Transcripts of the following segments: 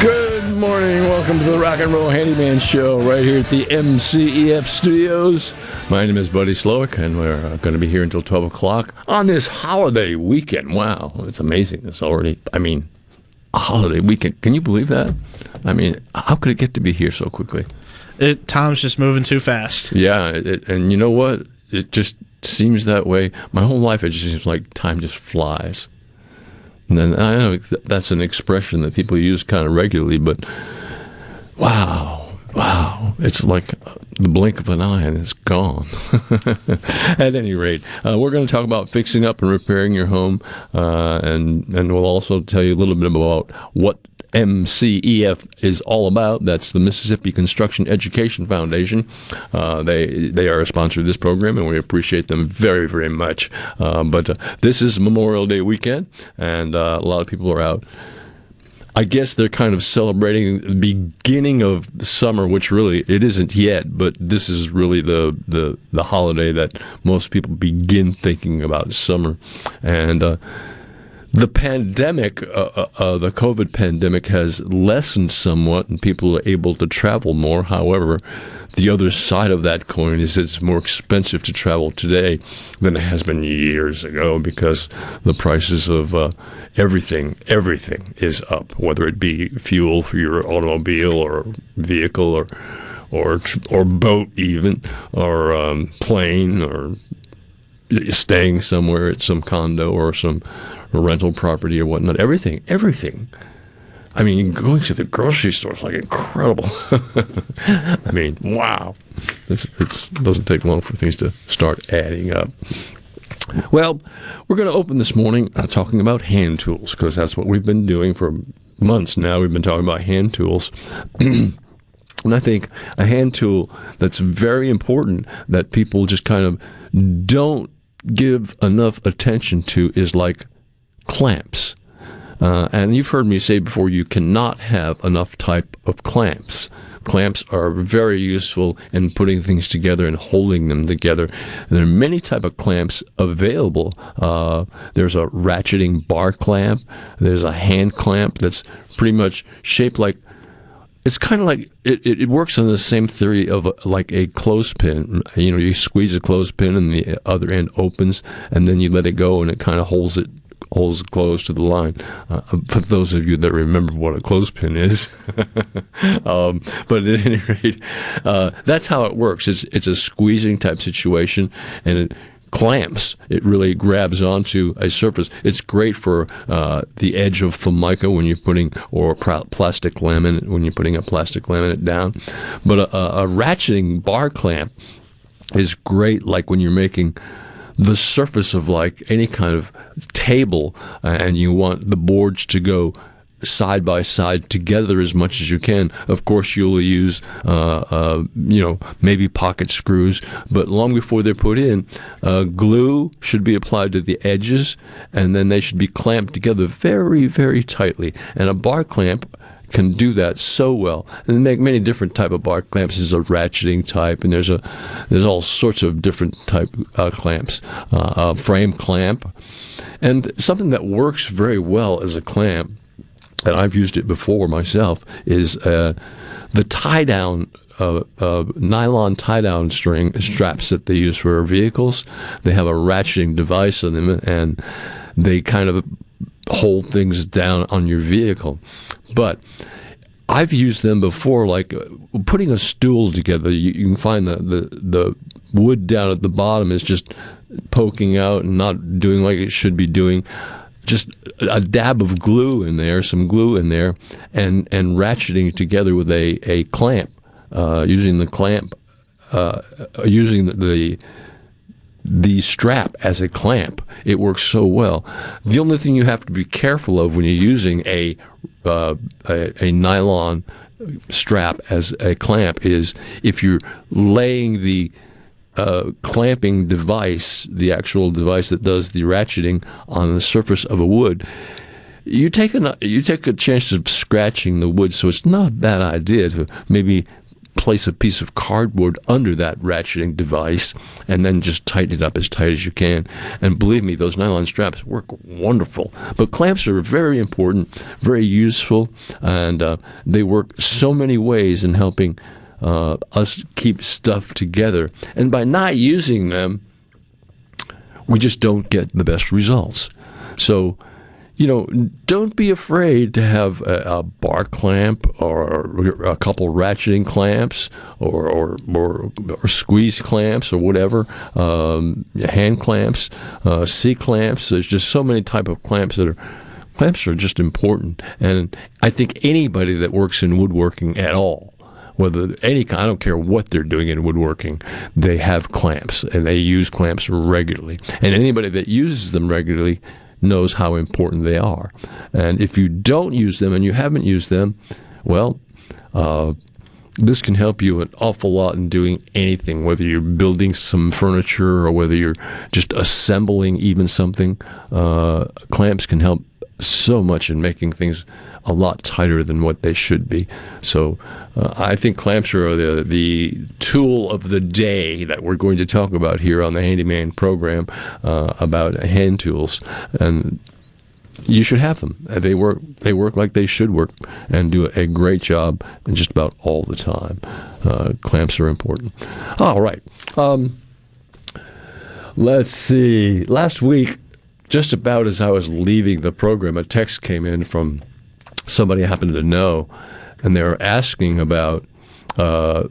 Good morning. Welcome to the Rock and Roll Handyman Show right here at the MCEF studios. My name is Buddy Slowick, and we're uh, going to be here until 12 o'clock on this holiday weekend. Wow, it's amazing. It's already, I mean, a holiday weekend. Can you believe that? I mean, how could it get to be here so quickly? It, time's just moving too fast. Yeah, it, and you know what? It just seems that way. My whole life, it just seems like time just flies. And I know that's an expression that people use kind of regularly, but wow, wow, it's like the blink of an eye and it's gone. At any rate, uh, we're going to talk about fixing up and repairing your home, uh, and and we'll also tell you a little bit about what MCEF is all about. That's the Mississippi Construction Education Foundation. Uh, they they are a sponsor of this program, and we appreciate them very very much. Uh, but uh, this is Memorial Day weekend, and uh, a lot of people are out. I guess they're kind of celebrating the beginning of summer, which really it isn't yet, but this is really the the, the holiday that most people begin thinking about summer, and uh, the pandemic, uh, uh, uh, the COVID pandemic, has lessened somewhat, and people are able to travel more. However, the other side of that coin is it's more expensive to travel today than it has been years ago because the prices of uh, everything, everything is up, whether it be fuel for your automobile or vehicle or or or boat even or um, plane or staying somewhere at some condo or some rental property or whatnot. Everything, everything. I mean, going to the grocery store is like incredible. I mean, wow. It's, it's, it doesn't take long for things to start adding up. Well, we're going to open this morning uh, talking about hand tools because that's what we've been doing for months now. We've been talking about hand tools. and I think a hand tool that's very important that people just kind of don't give enough attention to is like clamps. Uh, and you've heard me say before, you cannot have enough type of clamps. Clamps are very useful in putting things together and holding them together. And there are many type of clamps available. Uh, there's a ratcheting bar clamp. There's a hand clamp that's pretty much shaped like it's kind of like it, it, works on the same theory of a, like a clothespin. You know, you squeeze a clothespin and the other end opens, and then you let it go, and it kind of holds it holds close to the line. Uh, for those of you that remember what a clothespin is, um, but at any rate, uh, that's how it works. It's it's a squeezing type situation, and it clamps. It really grabs onto a surface. It's great for uh, the edge of formica when you're putting, or plastic laminate when you're putting a plastic laminate down. But a, a, a ratcheting bar clamp is great, like when you're making the surface of like any kind of table, uh, and you want the boards to go side by side together as much as you can. Of course, you'll use, uh, uh, you know, maybe pocket screws, but long before they're put in, uh, glue should be applied to the edges, and then they should be clamped together very, very tightly. And a bar clamp can do that so well. And they make many different type of bar clamps. There's a ratcheting type, and there's a there's all sorts of different type uh, clamps. Uh, frame clamp, and something that works very well as a clamp and I've used it before myself, is uh, the tie down. Uh, uh, nylon tie down string straps that they use for vehicles. They have a ratcheting device on them, and they kind of hold things down on your vehicle. But I've used them before, like uh, putting a stool together. You, you, can find the, the, the wood down at the bottom is just poking out and not doing like it should be doing just a dab of glue in there, some glue in there, and and ratcheting together with a a clamp, uh, using the clamp, uh, using the, the the strap as a clamp. It works so well. The only thing you have to be careful of when you're using a uh, a, a, nylon strap as a clamp is if you're laying the uh, clamping device, the actual device that does the ratcheting on the surface of a wood. You take a you take a chance of scratching the wood, so it's not a bad idea to maybe place a piece of cardboard under that ratcheting device and then just tighten it up as tight as you can. And believe me, those nylon straps work wonderful. But clamps are very important, very useful, and uh, they work so many ways in helping uh, us keep stuff together. And by not using them, we just don't get the best results. So, you know, don't be afraid to have a, a, bar clamp or a couple ratcheting clamps or or, or, or squeeze clamps or whatever, um, hand clamps, uh, C clamps. There's just so many type of clamps that are clamps are just important. And I think anybody that works in woodworking at all whether any I don't care what they're doing in woodworking, they have clamps and they use clamps regularly. And anybody that uses them regularly knows how important they are. And if you don't use them and you haven't used them, well, uh, this can help you an awful lot in doing anything, whether you're building some furniture or whether you're just assembling even something. Uh, clamps can help so much in making things a lot tighter than what they should be. So uh, I think clamps are the the tool of the day that we're going to talk about here on the Handyman program uh, about hand tools, and you should have them. They work. They work like they should work, and do a great job, and just about all the time. Uh, clamps are important. All right. Um, let's see. Last week, just about as I was leaving the program, a text came in from somebody I happened to know, and they were asking about uh,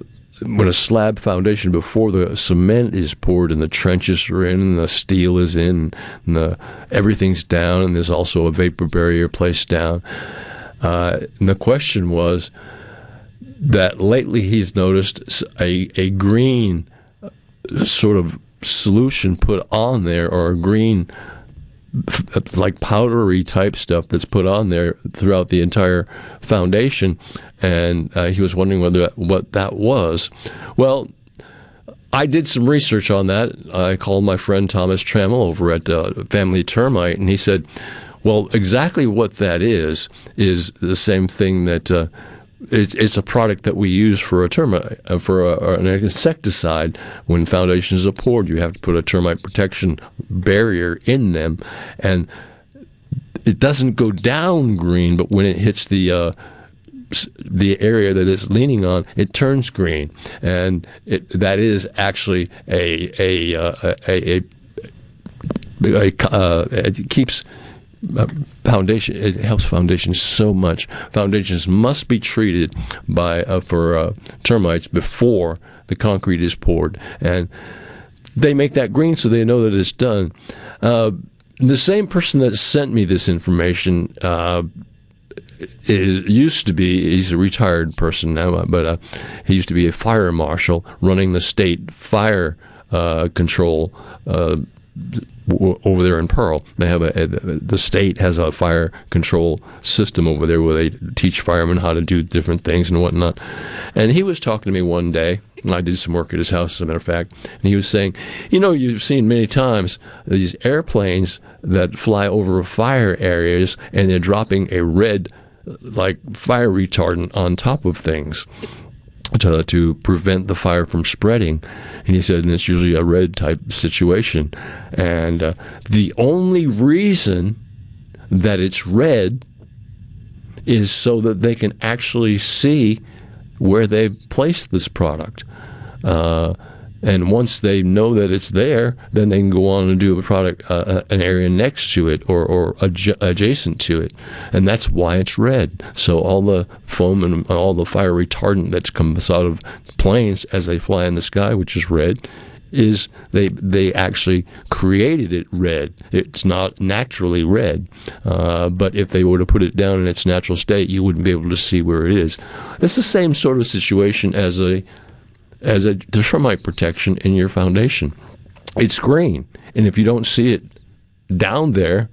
when a slab foundation before the cement is poured and the trenches are in and the steel is in and the, everything's down and there's also a vapor barrier placed down. Uh, and the question was that lately he's noticed a, a green uh, sort of solution put on there or a green like powdery type stuff that's put on there throughout the entire foundation, and uh, he was wondering whether what that was. Well, I did some research on that. I called my friend Thomas Trammell over at uh, Family Termite, and he said, "Well, exactly what that is is the same thing that." Uh, it's, it's a product that we use for a termite uh, for a, an insecticide. When foundations are poured, you have to put a termite protection barrier in them, and it doesn't go down green, but when it hits the uh, the area that it's leaning on, it turns green, and it, that is actually a a uh, a, a, a, a uh, it keeps uh, foundation it helps foundations so much. Foundations must be treated by uh, for uh, termites before the concrete is poured and they make that green so they know that it's done. Uh, the same person that sent me this information uh, is, used to be he's a retired person now but uh, he used to be a fire marshal running the state fire control over there in Pearl. They have a, a, the state has a fire control system over there where they teach firemen how to do different things and whatnot. And he was talking to me one day. And I did some work at his house, as a matter of fact. And he was saying, you know, you've seen many times these airplanes that fly over fire areas and they're dropping a red, like fire retardant on top of things to, to prevent the fire from spreading. And he said, and it's usually a red type situation. And uh, the only reason that it's red is so that they can actually see where they've placed this product. Uh, and once they know that it's there, then they can go on and do a product, uh, uh an area next to it or, or adj- adjacent to it. And that's why it's red. So all the foam and all the fire retardant that comes out of planes as they fly in the sky, which is red, is they they actually created it red. It's not naturally red, uh, but if they were to put it down in its natural state, you wouldn't be able to see where it is. It's the same sort of situation as a as a termite protection in your foundation. It's green, and if you don't see it down there,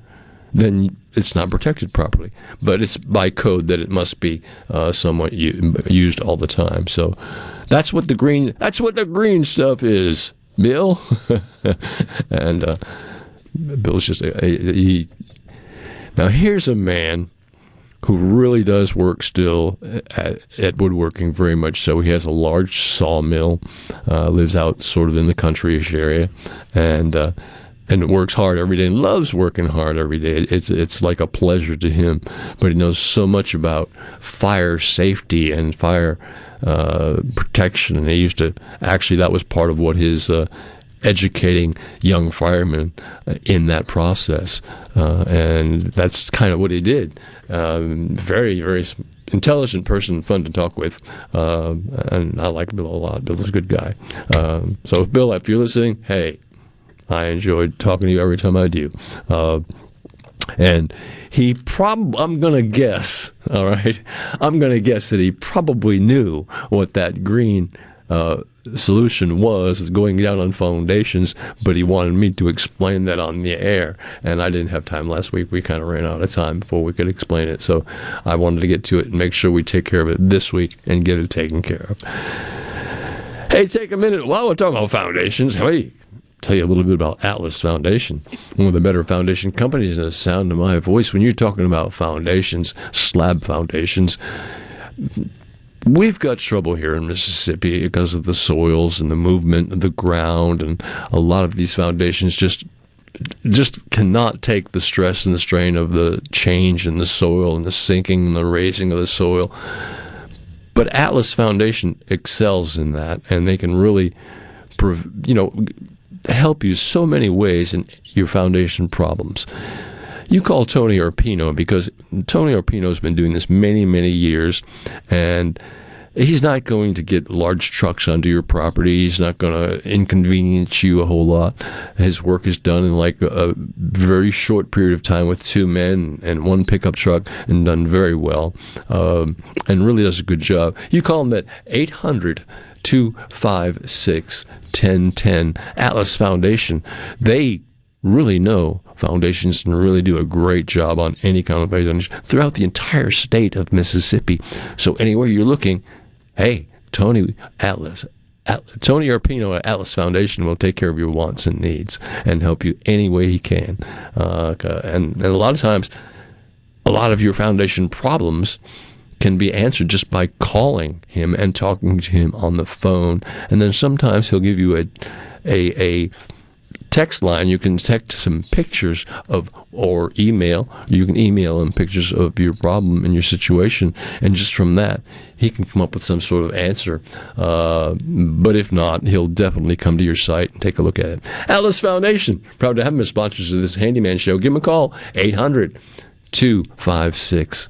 then it's not protected properly. But it's by code that it must be uh, somewhat u- used all the time. So that's what the green that's what the green stuff is, Bill. and uh, Bill's just a, he. Now here's a man who really does work still at, at, woodworking very much so. He has a large sawmill, uh, lives out sort of in the countryish area, and uh, and works hard every day and loves working hard every day. It's it's like a pleasure to him. But he knows so much about fire safety and fire uh, protection, and he used to actually that was part of what his uh, educating young firemen uh, in that process, uh, and that's kind of what he did. Um, very very intelligent person, fun to talk with, uh, and I like Bill a lot. Bill's a good guy. Um, so, Bill, if you're listening, hey, I enjoyed talking to you every time I do. Uh, and he probably, I'm going to guess, all right, I'm going to guess that he probably knew what that green uh, solution was going down on foundations, but he wanted me to explain that on the air. And I didn't have time last week. We kind of ran out of time before we could explain it. So I wanted to get to it and make sure we take care of it this week and get it taken care of. Hey, take a minute while we're talking about foundations. Hey, tell you a little bit about Atlas Foundation, one of the better foundation companies in the sound of my voice. When you're talking about foundations, slab foundations, we've got trouble here in Mississippi because of the soils and the movement of the ground, and a lot of these foundations just just cannot take the stress and the strain of the change in the soil and the sinking and the raising of the soil. But Atlas Foundation excels in that, and they can really, you know, help you so many ways in your foundation problems. You call Tony Arpino because Tony Arpino has been doing this many, many years, and he's not going to get large trucks onto your property. He's not going to inconvenience you a whole lot. His work is done in like a very short period of time with two men and one pickup truck and done very well um, and really does a good job. You call him at 800 256 1010 Atlas Foundation. They really know foundations and really do a great job on any kind of foundation throughout the entire state of Mississippi. So anywhere you're looking, hey, Tony Atlas. Tony Arpino at Atlas Foundation will take care of your wants and needs and help you any way he can. Uh, and, and a lot of times, a lot of your foundation problems can be answered just by calling him and talking to him on the phone. And then sometimes he'll give you a a, a text line. You can text some pictures of or email. You can email him pictures of your problem and your situation, and just from that, he can come up with some sort of answer. Uh, but if not, he'll definitely come to your site and take a look at it. Atlas Foundation, proud to have him as sponsors of this handyman show. Give him a call, 800 256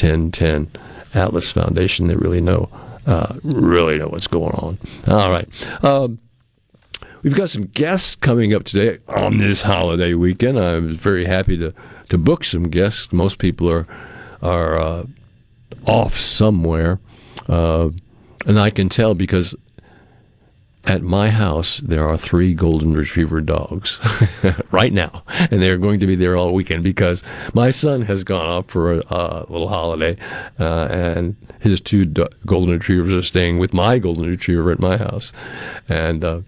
1010. Atlas Foundation. They really know, uh, really know what's going on. All right. Um, we've got some guests coming up today on this holiday weekend. I was very happy to, to book some guests. Most people are are uh, off somewhere, uh, and I can tell because at my house, there are three golden retriever dogs right now, and they're going to be there all weekend because my son has gone off for a, little holiday, uh, and his two do- golden retrievers are staying with my golden retriever at my house, and.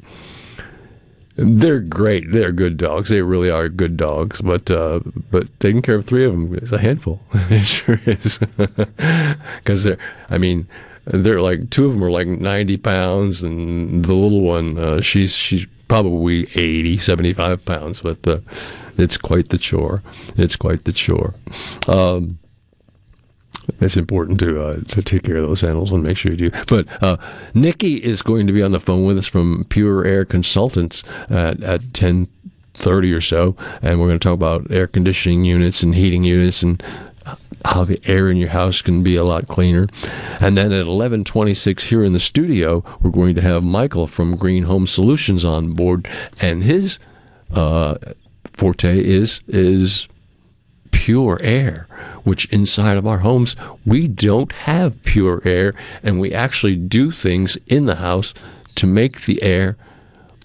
They're great. They're good dogs. They really are good dogs. But uh, but taking care of three of them is a handful. it sure is. Because they're. I mean, they're like two of them are like 90 pounds and the little one uh, she's she's probably 80 75 pounds but uh, it's quite the chore it's quite the chore um, it's important to uh, to take care of those animals and make sure you do. But uh, Nikki is going to be on the phone with us from Pure Air Consultants at at ten thirty or so, and we're going to talk about air conditioning units and heating units and how the air in your house can be a lot cleaner. And then at 11:26 here in the studio, we're going to have Michael from Green Home Solutions on board, and his uh, forte is is pure air, which inside of our homes we don't have pure air, and we actually do things in the house to make the air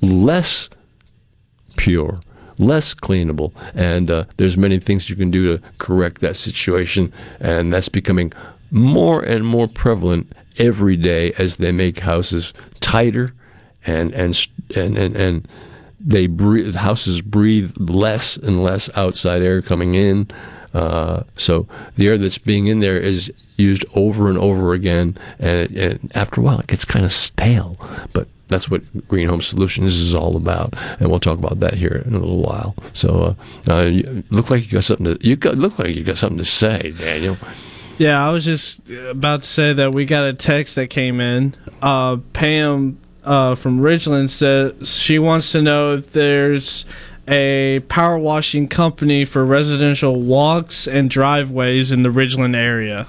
less pure less cleanable. And uh, there's many things you can do to correct that situation, and that's becoming more and more prevalent every day as they make houses tighter and and and and, and they breathe houses breathe less and less outside air coming in. Uh, so the air that's being in there is used over and over again, and, it, and after a while it gets kind of stale. But that's what Green Home Solutions is all about, and we'll talk about that here in a little while. So, uh, uh, you look like you got something to you got look like you got something to say, Daniel. Yeah, I was just about to say that we got a text that came in. Uh, Pam uh, from Ridgeland says she wants to know if there's a power washing company for residential walks and driveways in the Ridgeland area.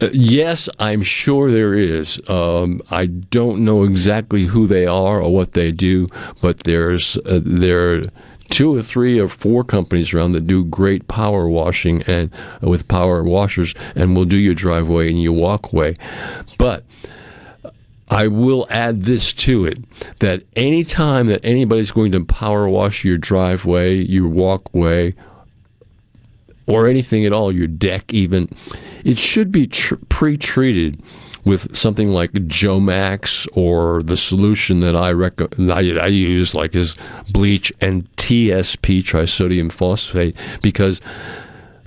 Uh, yes, I'm sure there is. Um, I don't know exactly who they are or what they do, but there's uh, there are two or three or four companies around that do great power washing and uh, with power washers, and will do your driveway and your walkway. But I will add this to it that anytime that anybody's going to power wash your driveway, your walkway, or anything at all, your deck even, it should be tr- pre-treated with something like Jomax or the solution that I, rec- I, I use, like is bleach and TSP, trisodium phosphate, because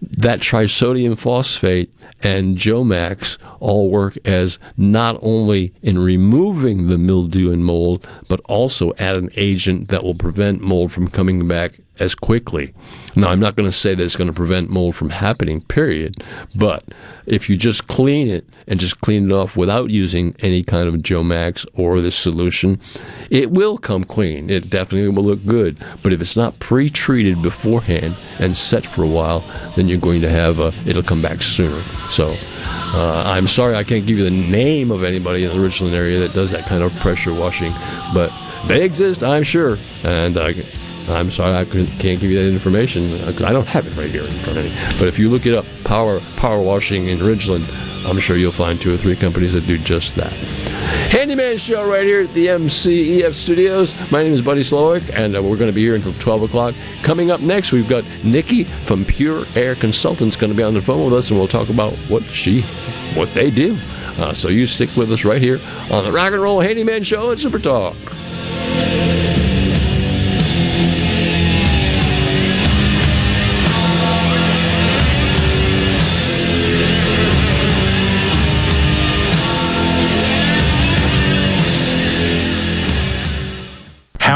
that trisodium phosphate and Jomax all work as not only in removing the mildew and mold, but also add an agent that will prevent mold from coming back as quickly. Now, I'm not going to say that it's going to prevent mold from happening, period, but if you just clean it and just clean it off without using any kind of Jomax or this solution, it will come clean. It definitely will look good. But if it's not pre treated beforehand and set for a while, then you're going to have a, it'll come back sooner. So, uh, I'm sorry I can't give you the name of anybody in the Richland area that does that kind of pressure washing, but they exist, I'm sure. And uh, I'm sorry I can't give you that information because I don't have it right here in front of me. But if you look it up, power power washing in Ridgeland, I'm sure you'll find two or three companies that do just that. Handyman Show right here at the MCEF Studios. My name is Buddy Slowick, and uh, we're going to be here until 12 o'clock. Coming up next, we've got Nikki from Pure Air Consultants going to be on the phone with us, and we'll talk about what she, what they do. Uh, so you stick with us right here on the Rock and Roll Handyman Show at Super Talk.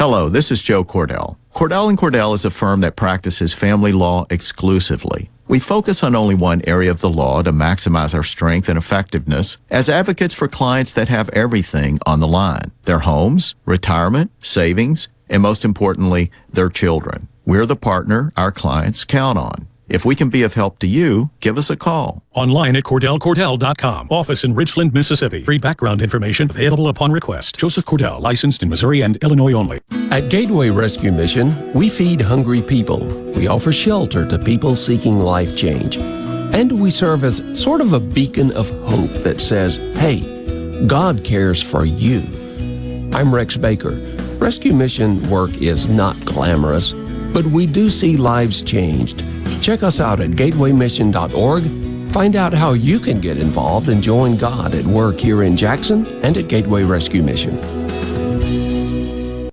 Hello, this is Joe Cordell. Cordell and Cordell is a firm that practices family law exclusively. We focus on only one area of the law to maximize our strength and effectiveness as advocates for clients that have everything on the line. Their homes, retirement, savings, and most importantly, their children. We're the partner our clients count on. If we can be of help to you, give us a call. Online at CordellCordell.com. Office in Richland, Mississippi. Free background information available upon request. Joseph Cordell, licensed in Missouri and Illinois only. At Gateway Rescue Mission, we feed hungry people. We offer shelter to people seeking life change. And we serve as sort of a beacon of hope that says, hey, God cares for you. I'm Rex Baker. Rescue mission work is not glamorous, but we do see lives changed. Check us out at gatewaymission.org. Find out how you can get involved and join God at work here in Jackson and at Gateway Rescue Mission.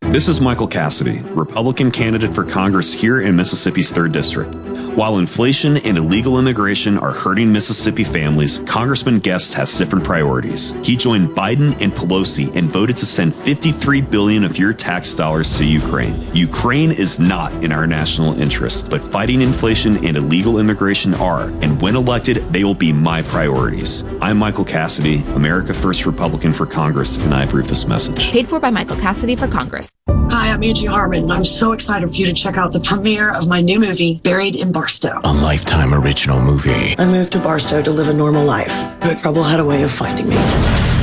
This is Michael Cassidy, Republican candidate for Congress here in Mississippi's 3rd District. While inflation and illegal immigration are hurting Mississippi families, Congressman Guest has different priorities. He joined Biden and Pelosi and voted to send 53 billion of your tax dollars to Ukraine. Ukraine is not in our national interest, but fighting inflation and illegal immigration are, and when elected, they will be my priorities. I'm Michael Cassidy, America First Republican for Congress, and I approve this message. Paid for by Michael Cassidy for Congress. Hi, I'm Angie Harmon, and I'm so excited for you to check out the premiere of my new movie, Buried in Barstow. A lifetime original movie. I moved to Barstow to live a normal life, but trouble had a way of finding me.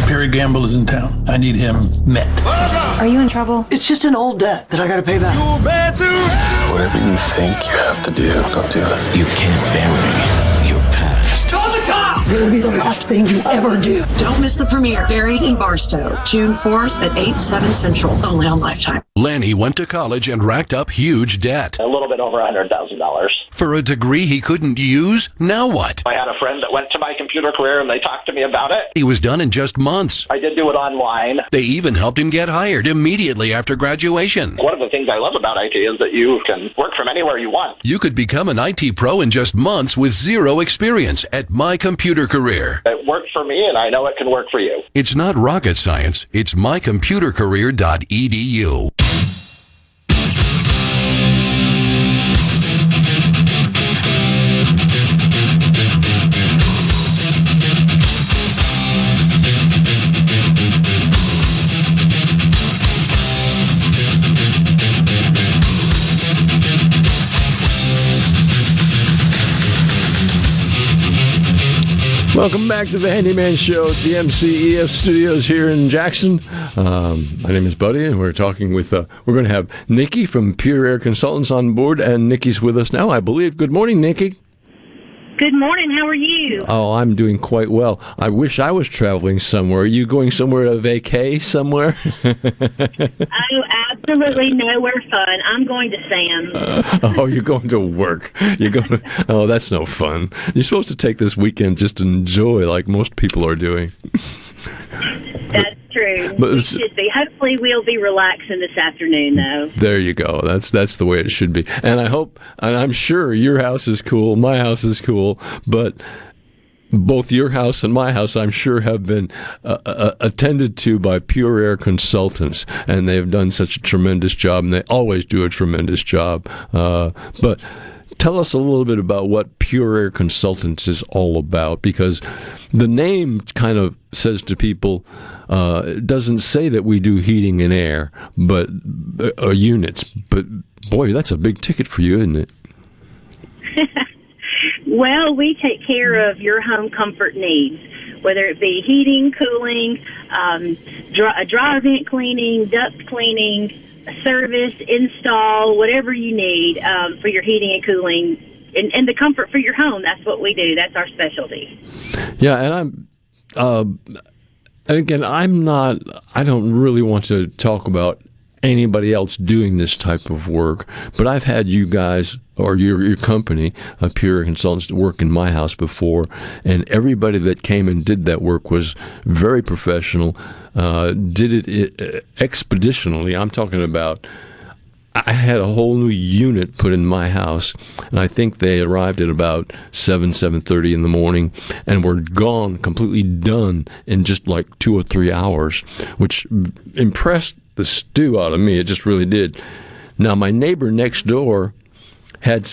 Perry Gamble is in town. I need him met. Are you in trouble? It's just an old debt that I gotta pay back. Whatever you think you have to do, go do it. You can't bury your past. Call the cops! It'll be the last thing you ever do. Don't miss the premiere, Buried in Barstow, June 4th at 8, 7 Central, only on Lifetime. Lanny went to college and racked up huge debt. A little bit over $100,000. For a degree he couldn't use, now what? I had a friend that went to my computer career and they talked to me about it. He was done in just months. I did do it online. They even helped him get hired immediately after graduation. One of the things I love about IT is that you can work from anywhere you want. You could become an IT pro in just months with zero experience at My Computer Career. It worked for me and I know it can work for you. It's not rocket science. It's mycomputercareer.edu. Welcome back to the Handyman Show at the MCEF studios here in Jackson. Um, my name is Buddy, and we're talking with, uh, we're going to have Nikki from Pure Air Consultants on board, and Nikki's with us now, I believe. Good morning, Nikki. Good morning. How are you? Oh, I'm doing quite well. I wish I was traveling somewhere. Are you going somewhere to vacay somewhere? oh, absolutely nowhere fun. I'm going to Sam's. Uh, oh, you're going to work. You're going. To, oh, that's no fun. You're supposed to take this weekend just to enjoy, like most people are doing. That's true. But we should be. Hopefully, we'll be relaxing this afternoon, though. There you go. That's that's the way it should be. And I hope, and I'm sure your house is cool. My house is cool, but both your house and my house, I'm sure, have been uh, uh, attended to by Pure Air consultants, and they have done such a tremendous job, and they always do a tremendous job. Uh, but tell us a little bit about what Pure Air Consultants is all about, because the name kind of says to people. Uh, it doesn't say that we do heating and air, but uh, units. But boy, that's a big ticket for you, isn't it? Well, we take care of your home comfort needs, whether it be heating, cooling, um, dry, dry vent cleaning, duct cleaning, service, install, whatever you need um, for your heating and cooling, and, and the comfort for your home. That's what we do. That's our specialty. Yeah, and I'm, uh, and again, I'm not. I don't really want to talk about anybody else doing this type of work, but I've had you guys or your your company, uh, Pure Consultants, to work in my house before, and everybody that came and did that work was very professional. Uh, did it uh, expeditionally. I'm talking about I had a whole new unit put in my house, and I think they arrived at about seven, seven thirty in the morning, and were gone, completely done in just like two or three hours, which impressed the stew out of me. It just really did. Now my neighbor next door had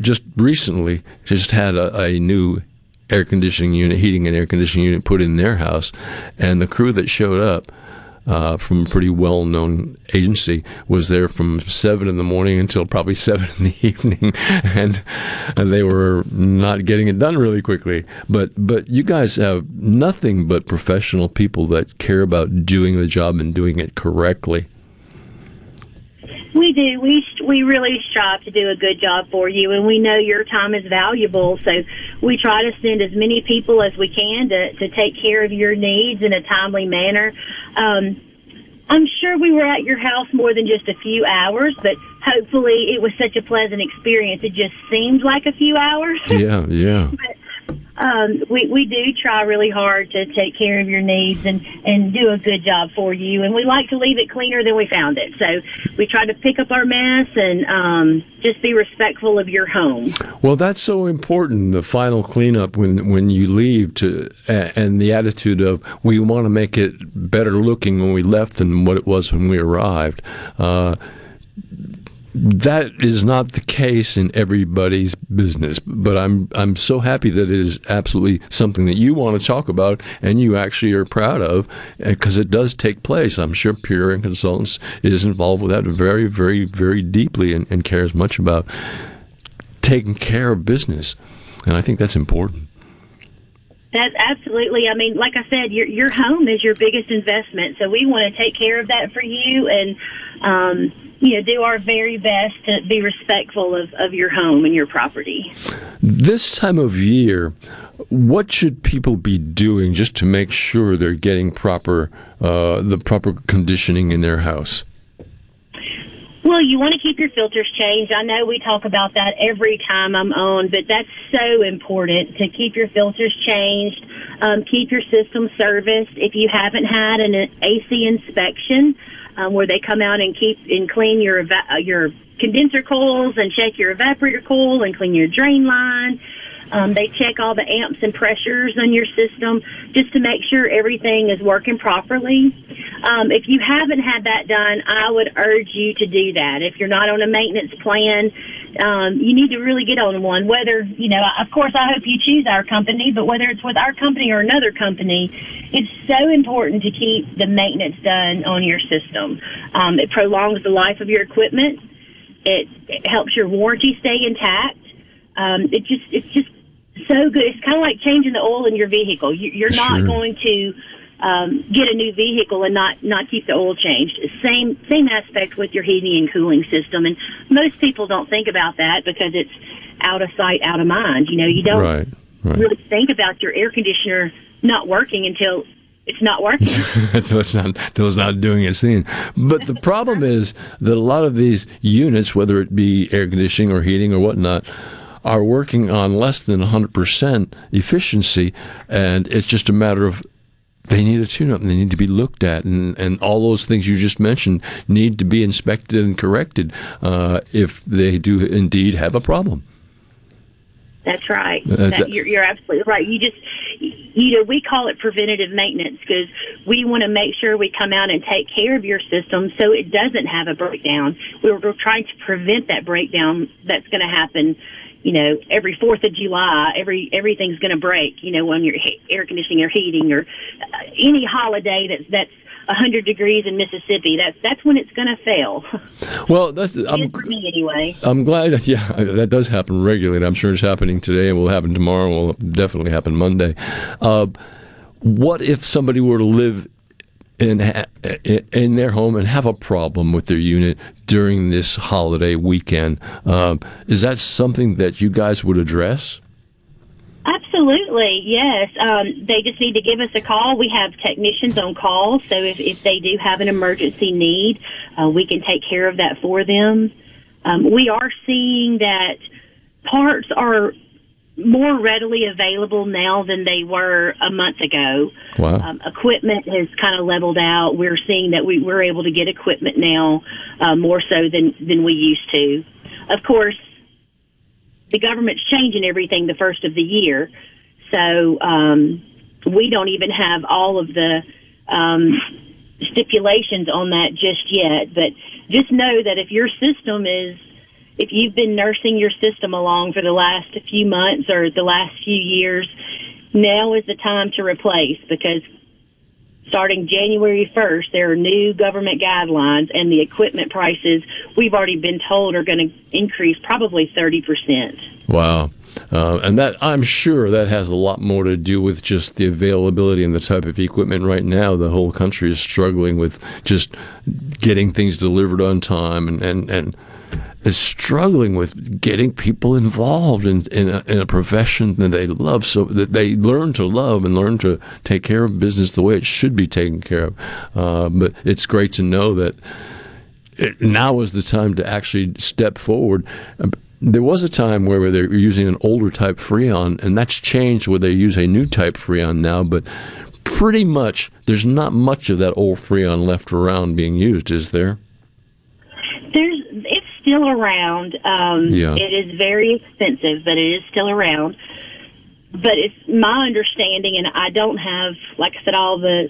just recently just had a, a new air conditioning unit, heating and air conditioning unit put in their house, and the crew that showed up uh, from a pretty well known agency was there from seven in the morning until probably seven in the evening, and, and they were not getting it done really quickly. But but you guys have nothing but professional people that care about doing the job and doing it correctly. We do. We we really strive to do a good job for you, and we know your time is valuable. So we try to send as many people as we can to to take care of your needs in a timely manner. Um, I'm sure we were at your house more than just a few hours, but hopefully it was such a pleasant experience. It just seemed like a few hours. Yeah, yeah. but, um, we we do try really hard to take care of your needs and and do a good job for you. And we like to leave it cleaner than we found it. So we try to pick up our mess and um, just be respectful of your home. Well, that's so important. The final cleanup when when you leave to and the attitude of we want to make it better looking when we left than what it was when we arrived. Uh, that is not the case in everybody's business, but I'm I'm so happy that it is absolutely something that you want to talk about and you actually are proud of because it does take place. I'm sure Pure Air Consultants is involved with that very, very, very deeply and, and cares much about taking care of business, and I think that's important. That's absolutely. I mean, like I said, your your home is your biggest investment, so we want to take care of that for you and. Um, you know, do our very best to be respectful of, of your home and your property. This time of year, what should people be doing just to make sure they're getting proper uh, the proper conditioning in their house? Well, you want to keep your filters changed. I know we talk about that every time I'm on, but that's so important to keep your filters changed, um, keep your system serviced. If you haven't had an AC inspection, um, where they come out and keep and clean your eva- uh, your condenser coils and check your evaporator coil and clean your drain line. Um, they check all the amps and pressures on your system just to make sure everything is working properly. Um, if you haven't had that done, I would urge you to do that. If you're not on a maintenance plan, um, you need to really get on one. Whether, you know, of course, I hope you choose our company, but whether it's with our company or another company, it's so important to keep the maintenance done on your system. Um, it prolongs the life of your equipment. It, it helps your warranty stay intact. Um, it just, it's just so good. It's kind of like changing the oil in your vehicle. You, you're not Sure. going to um, get a new vehicle and not not keep the oil changed. Same same aspect with your heating and cooling system. And most people don't think about that because it's out of sight, out of mind. You know, you don't Right, right. really think about your air conditioner not working until it's not working. so it's not until it's not doing its thing. But the problem is that a lot of these units, whether it be air conditioning or heating or whatnot, are working on less than 100% efficiency, and it's just a matter of they need a tune-up and they need to be looked at, and, and all those things you just mentioned need to be inspected and corrected uh, if they do indeed have a problem. That's right. That's- That, you're, you're absolutely right. You just, you know, we call it preventative maintenance because we want to make sure we come out and take care of your system so it doesn't have a breakdown. We're, we're trying to prevent that breakdown that's going to happen. You know, every Fourth of July, every everything's going to break. You know, when you're he- air conditioning or heating or uh, any holiday that's that's 100 degrees in Mississippi, that's that's when it's going to fail. Well, that's I'm, for me anyway. I'm glad. Yeah, that does happen regularly. I'm sure it's happening today, and will happen tomorrow. Will definitely happen Monday. Uh, what if somebody were to live in in their home and have a problem with their unit during this holiday weekend? Um, is that something that you guys would address? Absolutely, yes. Um, they just need to give us a call. We have technicians on call, so if, if they do have an emergency need, uh, we can take care of that for them. Um, we are seeing that parts are more readily available now than they were a month ago. Wow. Um, equipment has kind of leveled out. We're seeing that we, we're able to get equipment now uh, more so than, than we used to. Of course, the government's changing everything the first of the year, so um, we don't even have all of the um, stipulations on that just yet. But just know that if your system is if you've been nursing your system along for the last few months or the last few years, now is the time to replace because starting January 1st, there are new government guidelines and the equipment prices we've already been told are going to increase probably 30%. Wow. Uh, and that I'm sure that has a lot more to do with just the availability and the type of equipment right now. The whole country is struggling with just getting things delivered on time and, and, and is struggling with getting people involved in in a, in a, profession that they love, so that they learn to love and learn to take care of business the way it should be taken care of. Uh, but it's great to know that it, now is the time to actually step forward. There was a time where they were using an older type Freon, and that's changed where they use a new type Freon now. But pretty much, there's not much of that old Freon left around being used, is there? There's still around. Um, Yeah. It is very expensive, but it is still around. But it's my understanding, and I don't have, like I said, all the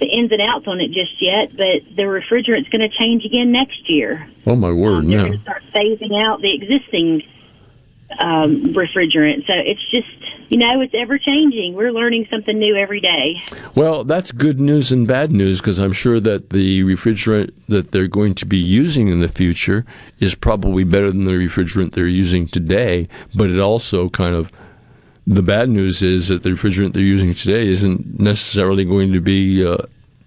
the ins and outs on it just yet. But the refrigerant's going to change again next year. Oh my word! They're no. going to start phasing out the existing um, refrigerant. So it's just, you know, it's ever changing. We're learning something new every day. Well, that's good news and bad news because I'm sure that the refrigerant that they're going to be using in the future is probably better than the refrigerant they're using today. But it also kind of the bad news is that the refrigerant they're using today isn't necessarily going to be uh,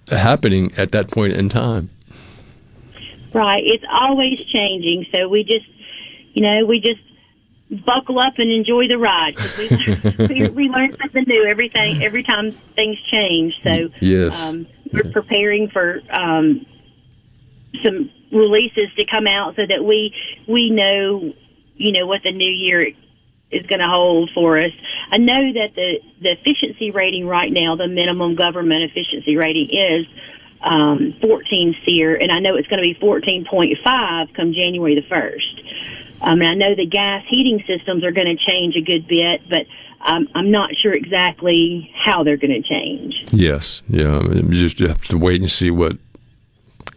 happening at that point in time. Right. It's always changing. So we just, you know, we just buckle up and enjoy the ride. we, we, we learn something new everything every time things change. So Yes. um, we're preparing for um, some releases to come out so that we we know, you know, what the new year is going to hold for us. I know that the the efficiency rating right now, the minimum government efficiency rating is um, 14 SEER, and I know it's going to be 14.5 come January the 1st. Um, and I know the gas heating systems are going to change a good bit, but um, I'm not sure exactly how they're going to change. Yes, yeah. I mean, you just have to wait and see what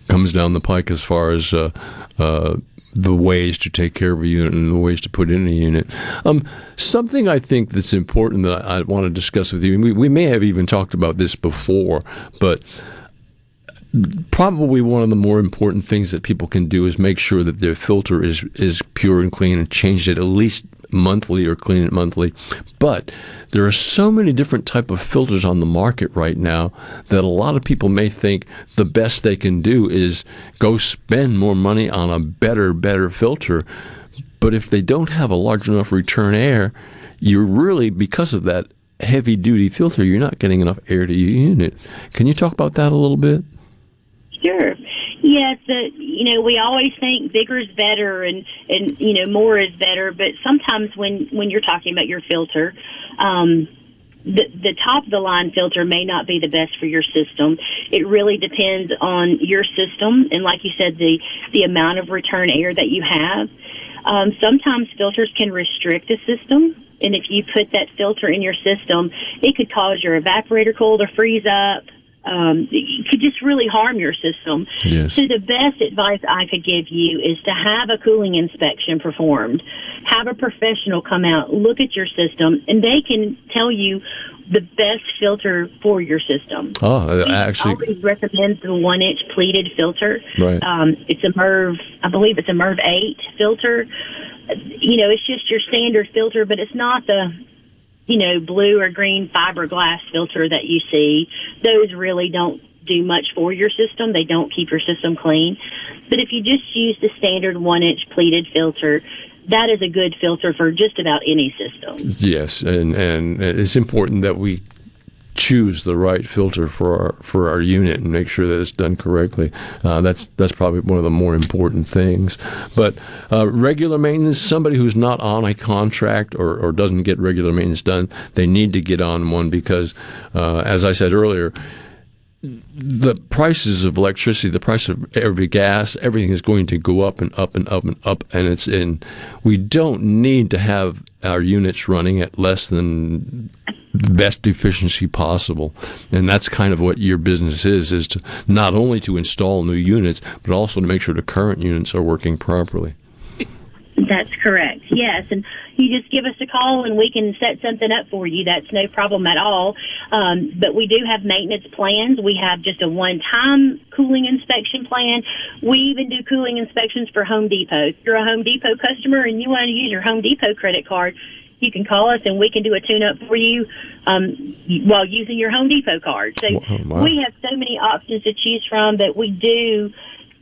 comes down the pike as far as uh, uh, the ways to take care of a unit and the ways to put in a unit. Um, something I think that's important that I, I want to discuss with you, and we, we may have even talked about this before, but probably one of the more important things that people can do is make sure that their filter is is pure and clean and change it at least monthly or clean it monthly. But there are so many different type of filters on the market right now that a lot of people may think the best they can do is go spend more money on a better better filter. But if they don't have a large enough return air, you're really because of that heavy duty filter, you're not getting enough air to your unit. Can you talk about that a little bit? Sure. Yes, uh, you know, we always think bigger is better and, and, you know, more is better, but sometimes when, when you're talking about your filter, um, the, the top of the line filter may not be the best for your system. It really depends on your system and, like you said, the, the amount of return air that you have. Um, sometimes filters can restrict a system, and if you put that filter in your system, it could cause your evaporator coil to freeze up. Um, could just really harm your system. Yes. So the best advice I could give you is to have a cooling inspection performed. Have a professional come out, look at your system, and they can tell you the best filter for your system. Oh, He actually, always recommends the one inch pleated filter. Right. Um, it's a MERV, I believe it's a MERV 8 filter. You know, it's just your standard filter, but it's not the, you know, blue or green fiberglass filter that you see. Those really don't do much for your system. They don't keep your system clean. But if you just use the standard one inch pleated filter, that is a good filter for just about any system. Yes, and and it's important that we choose the right filter for our for our unit and make sure that it's done correctly. Uh, that's that's probably one of the more important things. But uh, regular maintenance, somebody who's not on a contract or, or doesn't get regular maintenance done, they need to get on one because, uh, as I said earlier, the prices of electricity, the price of every gas, everything is going to go up and up and up and up, and it's in. We don't need to have our units running at less than best efficiency possible, and that's kind of what your business is: is to not only to install new units, but also to make sure the current units are working properly. That's correct. Yes, and you just give us a call and we can set something up for you. That's no problem at all. Um, but we do have maintenance plans. We have just a one-time cooling inspection plan. We even do cooling inspections for Home Depot. If you're a Home Depot customer and you want to use your Home Depot credit card, you can call us and we can do a tune-up for you um, while using your Home Depot card. So wow. we have so many options to choose from that we do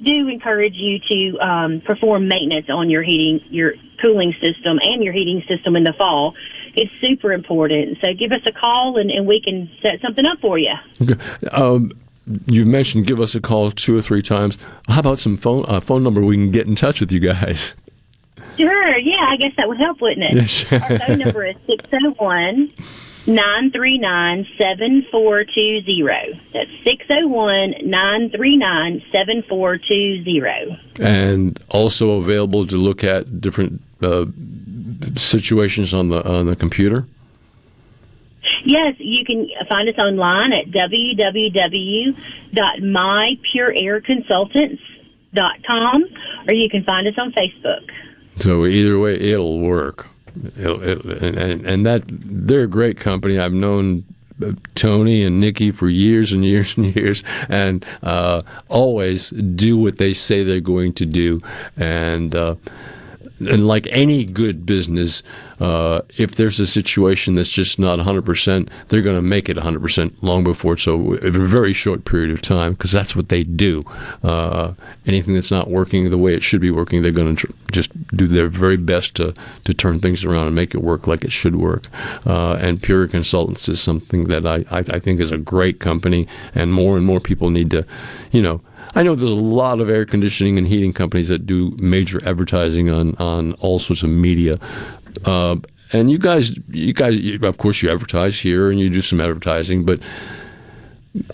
do encourage you to um, perform maintenance on your heating, your cooling system, and your heating system in the fall. It's super important. So give us a call and, and we can set something up for you. Okay. Um, you've mentioned give us a call two or three times. How about some phone uh, phone number we can get in touch with you guys? Sure. Yeah, I guess that would help, wouldn't it? Yeah, sure. Our phone number is 601 939 7420. That's 601 939 7420. and also available to look at different uh, situations on the on the computer. Yes, you can find us online at www.mypureairconsultants.com or you can find us on Facebook. So either way, it'll work. It'll, and, and and that they're a great company. I've known uh, Tony and Nikki for years and years and years, and uh, always do what they say they're going to do. And uh, and like any good business, uh, if there's a situation that's just not 100%, they're going to make it 100% long before it's over, in a very short period of time, because that's what they do. Uh, anything that's not working the way it should be working, they're going to tr- just do their very best to, to turn things around and make it work like it should work. Uh, and Pure Consultants is something that I, I, I think is a great company, and more and more people need to, you know, I know there's a lot of air conditioning and heating companies that do major advertising on, on all sorts of media. Uh, and you guys, you guys, you, of course, you advertise here and you do some advertising, but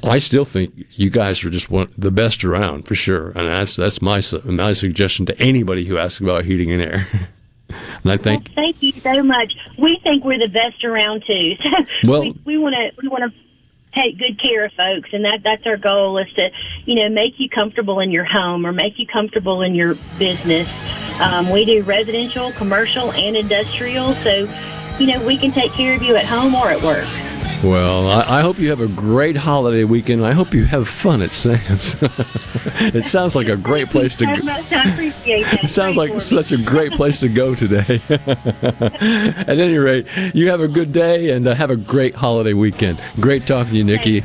I still think you guys are just one, the best around for sure. And that's that's my my suggestion to anybody who asks about heating and air. and I think Well, thank you so much. We think we're the best around too. So Well- we, we want to we want to take good care of folks, and that that's our goal is to you know make you comfortable in your home or make you comfortable in your business. Um, we do residential, commercial, and industrial, so you know we can take care of you at home or at work. Well, I, I hope you have a great holiday weekend. I hope you have fun at Sam's. it sounds like a great place to go. much. I appreciate that. It sounds like such a great place to go today. At any rate, you have a good day and uh, have a great holiday weekend. Great talking to you, Nikki.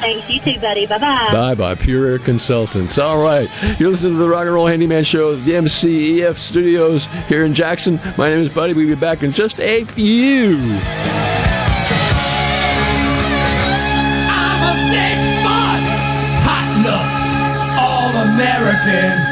Thanks, you too, buddy. Bye bye. Bye bye, Pure Air Consultants. All right, you're listening to the Rock and Roll Handyman Show, the MCEF Studios here in Jackson. My name is Buddy. We'll be back in just a few. Man.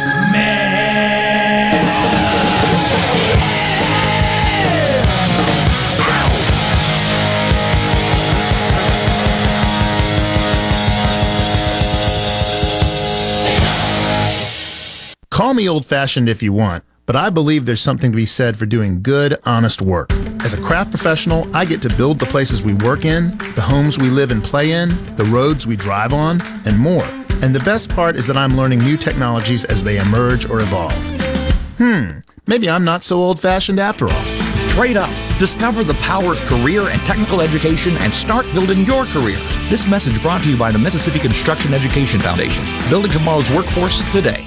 Call me old fashioned if you want, but I believe there's something to be said for doing good, honest work. As a craft professional, I get to build the places we work in, the homes we live and play in, the roads we drive on, and more. And the best part is that I'm learning new technologies as they emerge or evolve. Hmm, maybe I'm not so old fashioned after all. Trade up. Discover the power of career and technical education and start building your career. This message brought to you by the Mississippi Construction Education Foundation. Building tomorrow's workforce today.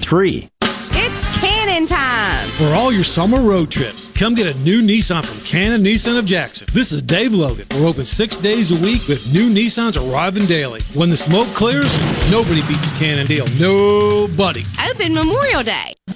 It's Cannon time. For all your summer road trips, come get a new Nissan from Cannon Nissan of Jackson. This is Dave Logan. We're open six days a week with new Nissans arriving daily. When the smoke clears, nobody beats a Cannon deal. Nobody. Open Memorial Day.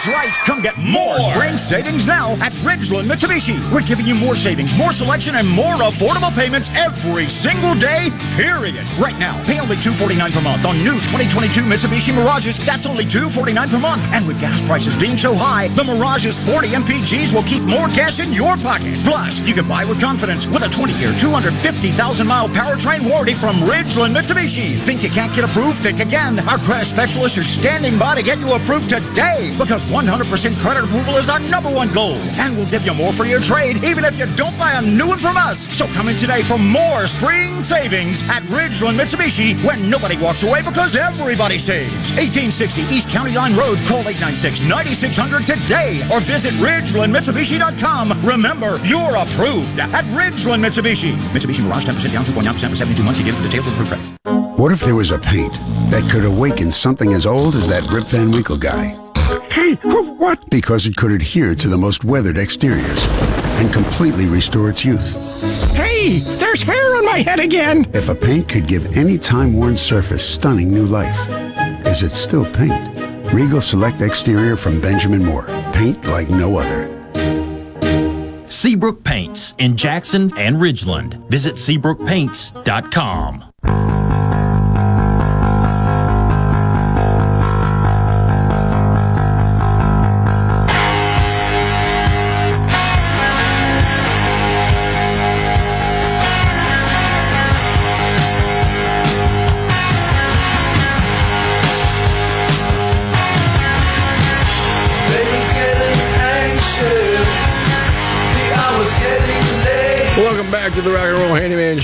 That's right. Come get more, spring savings now at Ridgeland Mitsubishi. We're giving you more savings, more selection, and more affordable payments every single day, period. Right now, pay only 249 per month on new 2022 Mitsubishi Mirages. That's only 249 per month. And with gas prices being so high, the Mirage's 40 MPGs will keep more cash in your pocket. Plus, you can buy with confidence with a 20-year, 250,000-mile powertrain warranty from Ridgeland Mitsubishi. Think you can't get approved? Think again. Our credit specialists are standing by to get you approved today because 100% credit approval is our number one goal. And we'll give you more for your trade even if you don't buy a new one from us. So come in today for more spring savings at Ridgeland Mitsubishi where nobody walks away because everybody saves. 1860 East County Line Road. Call 896-9600 today or visit RidgelandMitsubishi.com. Remember, you're approved at Ridgeland Mitsubishi. Mitsubishi Mirage 10% down 2.9% for 72 months. Again for details of approved credit. What if there was a paint that could awaken something as old as that Rip Van Winkle guy? Hey, what? Because it could adhere to the most weathered exteriors and completely restore its youth. Hey, there's hair on my head again. If a paint could give any time-worn surface stunning new life, is it still paint? Regal Select Exterior from Benjamin Moore. Paint like no other. Seabrook Paints in Jackson and Ridgeland. Visit SeabrookPaints.com.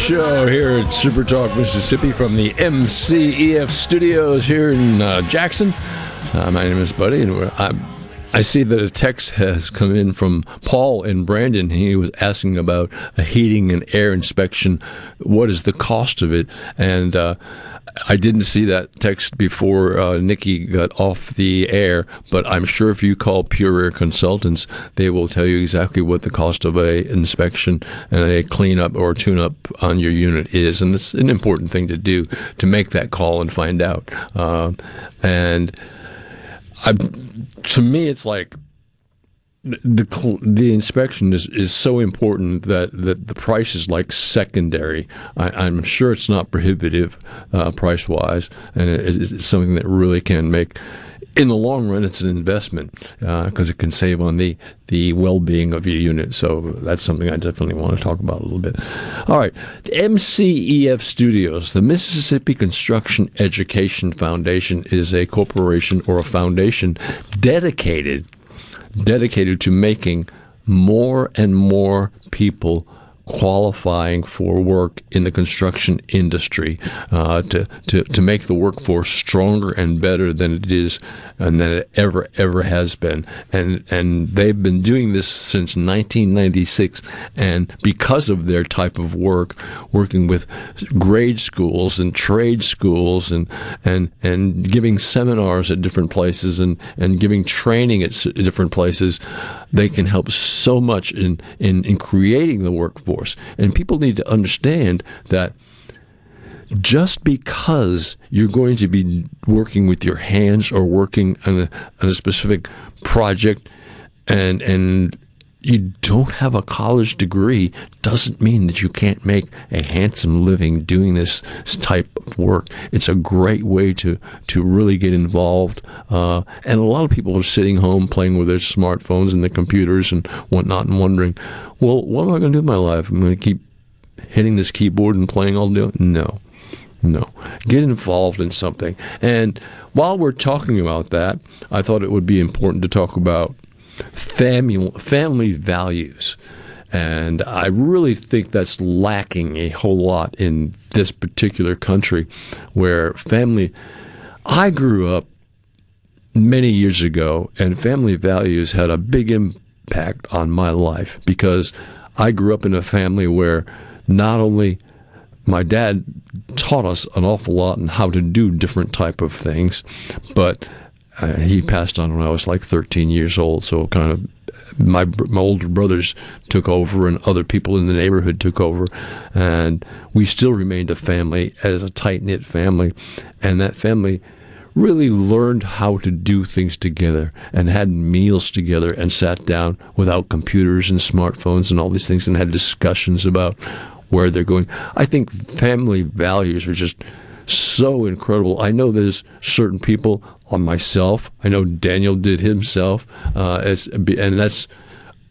Show here at Super Talk, Mississippi, from the MCEF studios here in uh, Jackson. Uh, my name is Buddy, and we're, I, see that a text has come in from Paul in Brandon. He was asking about a heating and air inspection. What is the cost of it? And uh, I didn't see that text before uh, Nikki got off the air, but I'm sure if you call Pure Air Consultants, they will tell you exactly what the cost of a inspection and a cleanup or tune-up on your unit is, and it's an important thing to do to make that call and find out. Uh, and I, to me, it's like the the inspection is, is so important that, that the price is like secondary. I, I'm sure it's not prohibitive uh, price wise, and it, it's, it's something that really can make in the long run, it's an investment uh, because it can save on the the well being of your unit. So that's something I definitely want to talk about a little bit. All right, the MCEF Studios, the Mississippi Construction Education Foundation, is a corporation or a foundation dedicated dedicated to making more and more people qualifying for work in the construction industry uh, to, to, to make the workforce stronger and better than it is and than it ever ever has been. And and they've been doing this since 1996 and because of their type of work working with grade schools and trade schools and and and giving seminars at different places and and giving training at different places they can help so much in, in, in creating the workforce. And people need to understand that just because you're going to be working with your hands or working on a, on a specific project and and you don't have a college degree doesn't mean that you can't make a handsome living doing this type of work. It's a great way to to really get involved. Uh, and a lot of people are sitting home playing with their smartphones and their computers and whatnot, and wondering, well, what am I going to do with my life? I'm going to keep hitting this keyboard and playing all day. No, no. Get involved in something. And while we're talking about that, I thought it would be important to talk about family family values. And I really think that's lacking a whole lot in this particular country where family. I grew up many years ago, and family values had a big impact on my life because I grew up in a family where not only my dad taught us an awful lot on how to do different type of things, but uh, he passed on when I was like 13 years old. So kind of my my older brothers took over, and other people in the neighborhood took over, and we still remained a family as a tight knit family, and that family really learned how to do things together and had meals together and sat down without computers and smartphones and all these things and had discussions about where they're going. I think family values are just so incredible. I know there's certain people on myself. I know Daniel did himself, uh, as, and that's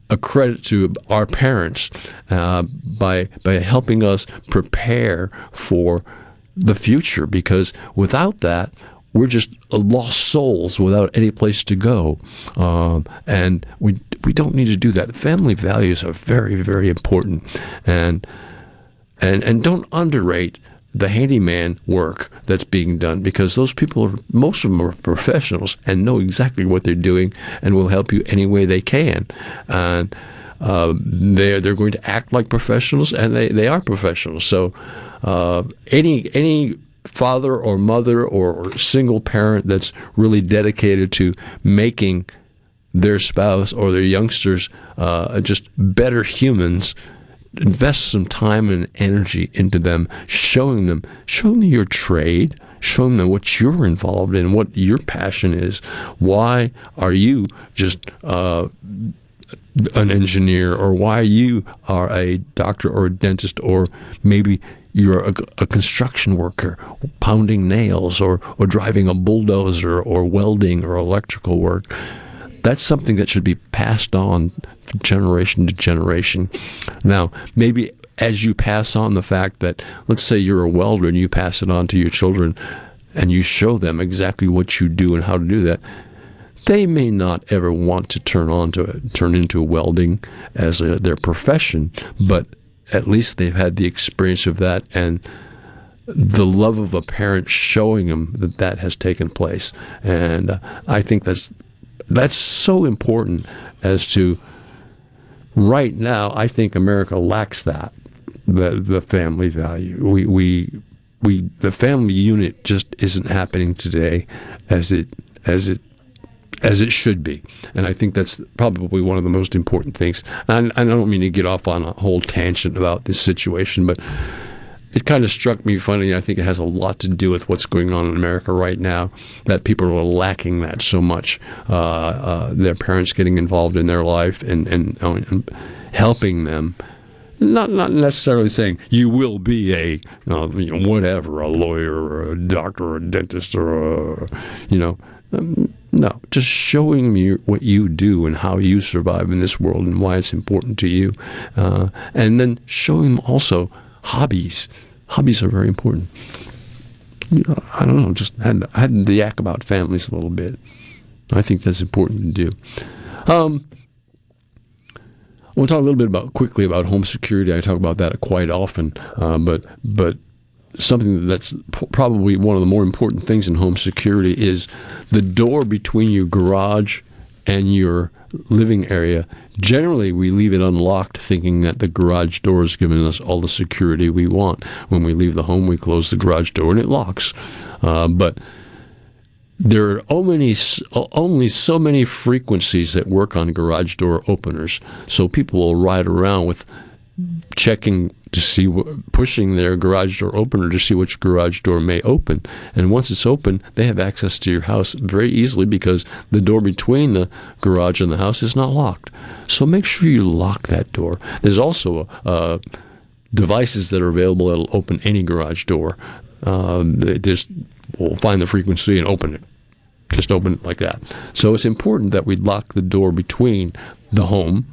a credit to our parents uh, by by helping us prepare for the future. Because without that, we're just lost souls without any place to go, um, and we we don't need to do that. Family values are very very important, and and and don't underrate the handyman work that's being done because those people are most of them are professionals and know exactly what they're doing and will help you any way they can. And uh, they're they're going to act like professionals and they, they are professionals. So uh, any any father or mother or, or single parent that's really dedicated to making their spouse or their youngsters uh, just better humans invest some time and energy into them, showing them, showing them your trade, showing them what you're involved in, what your passion is. Why are you just uh, an engineer, or why you are a doctor or a dentist, or maybe you're a, a, construction worker pounding nails, or or driving a bulldozer, or welding, or electrical work. That's something that should be passed on generation to generation. Now, maybe as you pass on the fact that, let's say you're a welder and you pass it on to your children and you show them exactly what you do and how to do that, they may not ever want to turn on to it, turn into welding as a, their profession, but at least they've had the experience of that and the love of a parent showing them that that has taken place. And uh, I think that's that's so important as to right now, I think America lacks that the the family value. We we we the family unit just isn't happening today as it as it as it should be. And I think that's probably one of the most important things. And, and I don't mean to get off on a whole tangent about this situation, but it kind of struck me funny. I think it has a lot to do with what's going on in America right now. That people are lacking that so much. Uh, uh, their parents getting involved in their life and and, and helping them. Not not necessarily saying you will be a uh, you know, whatever a lawyer or a doctor or a dentist or a, you know um, No, just showing me what you do and how you survive in this world and why it's important to you. Uh, and then showing them also hobbies. Hobbies are very important. You know, I don't know, just had, had the yak about families a little bit. I think that's important to do. Um, I want to talk a little bit about quickly about home security. I talk about that quite often, uh, but but something that's probably one of the more important things in home security is the door between your garage and your living area. Generally, we leave it unlocked, thinking that the garage door is giving us all the security we want. When we leave the home, we close the garage door and it locks. Uh, but there are only only so many frequencies that work on garage door openers. So people will ride around with checking to see pushing their garage door opener to see which garage door may open. And once it's open, they have access to your house very easily because the door between the garage and the house is not locked. So make sure you lock that door. There's also uh, devices that are available that'll open any garage door. Um, they just will find the frequency and open it. Just open it like that. So it's important that we lock the door between the home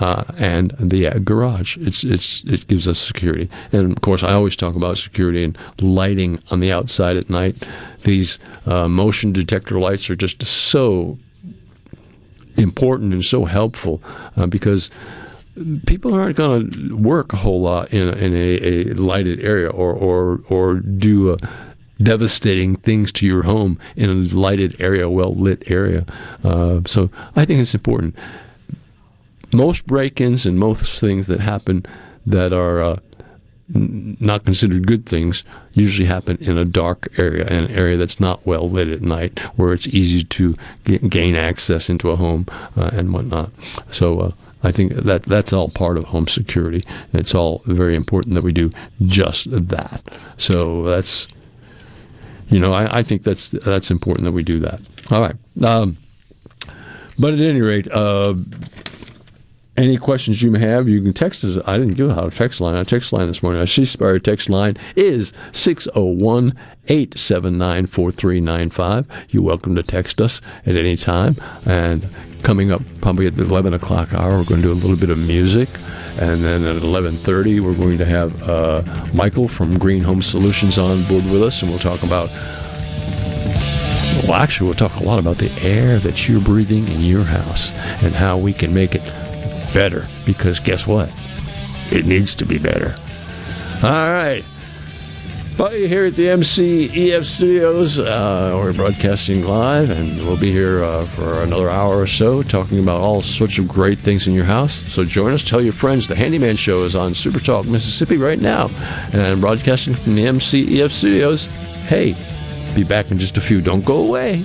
uh, and the uh, garage. It's it's it gives us security. And of course, I always talk about security and lighting on the outside at night. These uh, motion detector lights are just so important and so helpful uh, because people aren't going to work a whole lot in, in a, a, lighted area or or or do a devastating things to your home in a lighted area, well lit area. Uh, so I think it's important most break-ins and most things that happen that are uh, n- not considered good things usually happen in a dark area, an area that's not well lit at night, where it's easy to get, gain access into a home uh, and whatnot. So. Uh, I think that that's all part of home security. It's all very important that we do just that. So that's, you know, I, I think that's that's important that we do that. All right. Um, but at any rate, uh, any questions you may have, you can text us. I didn't give out a text line. Our text line this morning, our C Spire text line is 601 879 4395. You're welcome to text us at any time. And coming up probably at the 11 o'clock hour, we're going to do a little bit of music. And then at 11.30, we're going to have uh, Michael from Green Home Solutions on board with us, and we'll talk about well, actually, we'll talk a lot about the air that you're breathing in your house and how we can make it better because guess what? It needs to be better. All right. Buddy here at the MCEF studios. Uh, we're broadcasting live, and we'll be here uh, for another hour or so talking about all sorts of great things in your house. So join us. Tell your friends. The Handyman Show is on Super Talk Mississippi right now, and I'm broadcasting from the MCEF studios. Hey, be back in just a few. Don't go away.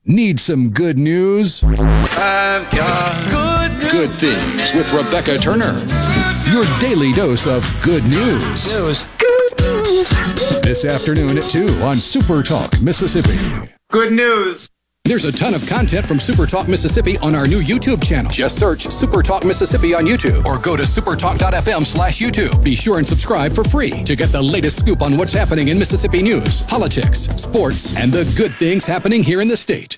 Need some good news? I've got good news. Good things with Rebecca Turner. Your daily dose of good news. News. Good news. This afternoon at 2 on Super Talk, Mississippi. Good news. There's a ton of content from Super Talk Mississippi on our new YouTube channel. Just search Super Talk Mississippi on YouTube or go to supertalk.fm slash YouTube. Be sure and subscribe for free to get the latest scoop on what's happening in Mississippi news, politics, sports, and the good things happening here in the state.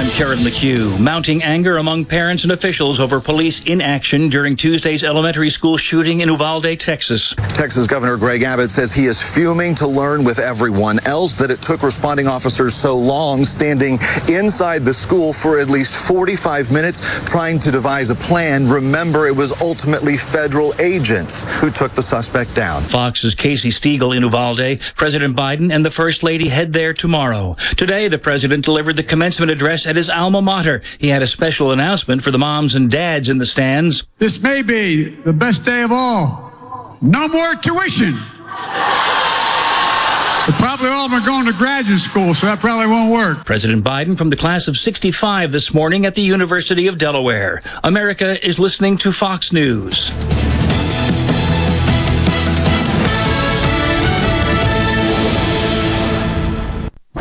I'm Karen McHugh. Mounting anger among parents and officials over police inaction during Tuesday's elementary school shooting in Uvalde, Texas. Texas Governor Greg Abbott says he is fuming to learn with everyone else that it took responding officers so long standing inside the school for at least 45 minutes trying to devise a plan. Remember, it was ultimately federal agents who took the suspect down. Fox's Casey Stegall in Uvalde. President Biden and the First Lady head there tomorrow. Today, the president delivered the commencement address at his alma mater. He had a special announcement for the moms and dads in the stands. This may be the best day of all. No more tuition. But probably all of them are going to graduate school, so that probably won't work. President Biden from the class of 65 this morning at the University of Delaware. America is listening to Fox News.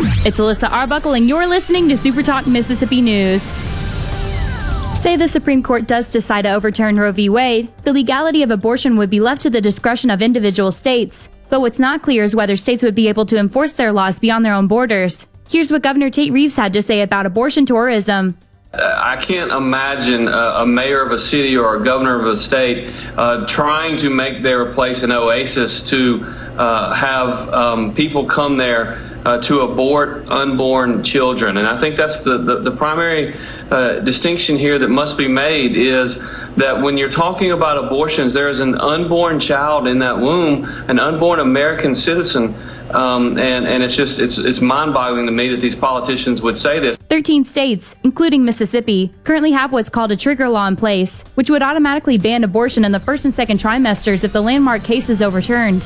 It's Alyssa Arbuckle, and you're listening to Super Talk Mississippi News. Say the Supreme Court does decide to overturn Roe v. Wade, the legality of abortion would be left to the discretion of individual states. But what's not clear is whether states would be able to enforce their laws beyond their own borders. Here's what Governor Tate Reeves had to say about abortion tourism. I can't imagine a, a, mayor of a city or a governor of a state uh, trying to make their place an oasis to uh, have um, people come there uh, to abort unborn children. And I think that's the, the, the primary uh, distinction here that must be made is that when you're talking about abortions, there is an unborn child in that womb, an unborn American citizen. Um, and, and it's just it's it's mind-boggling to me that these politicians would say this. 13 states, including Mississippi, currently have what's called a trigger law in place, which would automatically ban abortion in the first and second trimesters if the landmark case is overturned.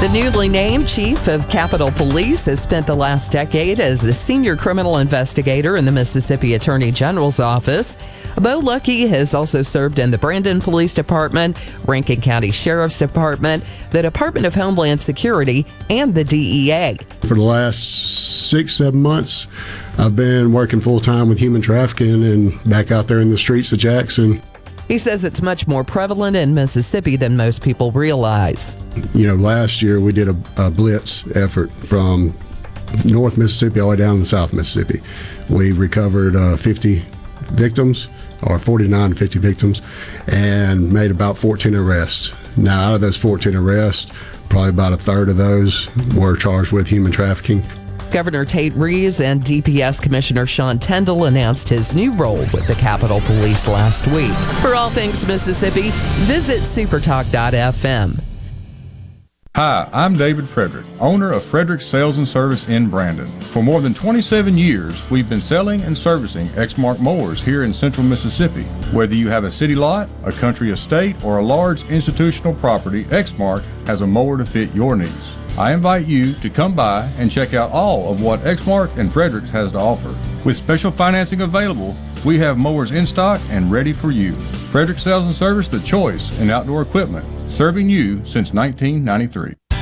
The newly named chief of Capitol Police has spent the last decade as the senior criminal investigator in the Mississippi Attorney General's office. Bo Luckey has also served in the Brandon Police Department, Rankin County Sheriff's Department, the Department of Homeland Security, and the DEA. For the last six, seven months, I've been working full time with human trafficking and back out there in the streets of Jackson. He says it's much more prevalent in Mississippi than most people realize. You know, last year we did a, a blitz effort from North Mississippi all the way down to South Mississippi. We recovered uh, 50 victims, or 49 50 victims, and made about 14 arrests. Now, out of those 14 arrests, probably about a third of those were charged with human trafficking. Governor Tate Reeves and DPS Commissioner Sean Tindell announced his new role with the Capitol Police last week. For all things Mississippi, visit supertalk.fm. Hi, I'm David Frederick, owner of Frederick Sales and Service in Brandon. For more than 27 years, we've been selling and servicing Exmark mowers here in central Mississippi. Whether you have a city lot, a country estate, or a large institutional property, Exmark has a mower to fit your needs. I invite you to come by and check out all of what Exmark and Fredericks has to offer. With special financing available, we have mowers in stock and ready for you. Frederick Sales and Service, the choice in outdoor equipment, serving you since 1993.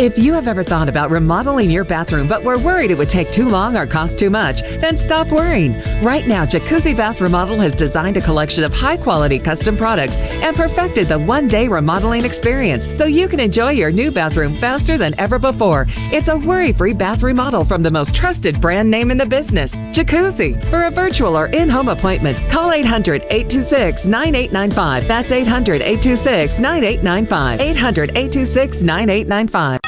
If you have ever thought about remodeling your bathroom but were worried it would take too long or cost too much, then stop worrying. Right now, Jacuzzi Bath Remodel has designed a collection of high quality custom products and perfected the one day remodeling experience so you can enjoy your new bathroom faster than ever before. It's a worry free bath remodel from the most trusted brand name in the business, Jacuzzi. For a virtual or in home appointment, call 800 826 9895. That's 800 826 9895. 800 826 9895.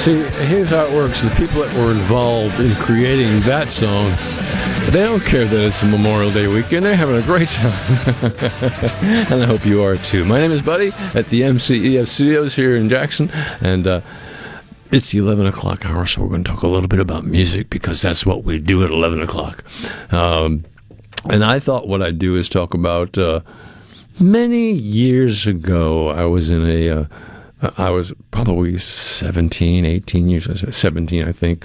See, here's how it works. The people that were involved in creating that song, they don't care that it's a Memorial Day weekend. They're having a great time. and I hope you are too. My name is Buddy at the MCEF studios here in Jackson. And, uh, it's the 11 o'clock hour, so we're going to talk a little bit about music because that's what we do at 11 o'clock. Um, and I thought what I'd do is talk about uh, many years ago, I was in a. Uh, I was probably 17, 18 years, 17, I think.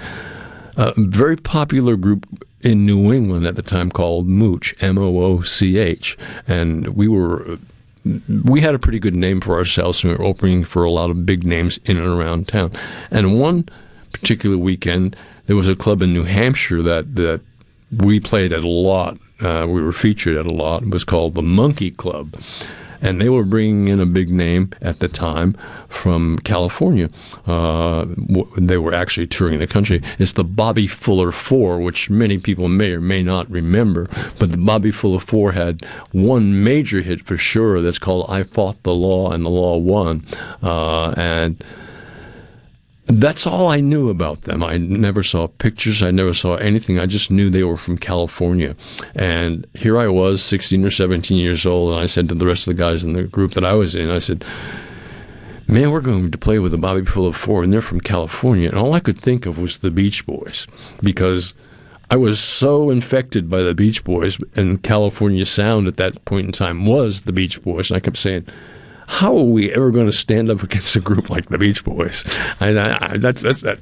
A very popular group in New England at the time called Mooch, M O O C H. And we were. We had a pretty good name for ourselves, and we were opening for a lot of big names in and around town. And one particular weekend, there was a club in New Hampshire that, that we played at a lot. Uh, we were featured at a lot. It was called the Monkey Club and they were bringing in a big name at the time from California. Uh, they were actually touring the country. It's the Bobby Fuller Four, which many people may or may not remember. But the Bobby Fuller Four had one major hit for sure. That's called "I Fought the Law and the Law Won," uh, and that's all I knew about them. I never saw pictures. I never saw anything. I just knew they were from California. And here I was, 16 or 17 years old, and I said to the rest of the guys in the group that I was in, I said, Man, we're going to play with a Bobby Fuller Four, and they're from California. And all I could think of was the Beach Boys because I was so infected by the Beach Boys, and California sound at that point in time was the Beach Boys. And I kept saying, how are we ever going to stand up against a group like the Beach Boys? I, I, that's that's that.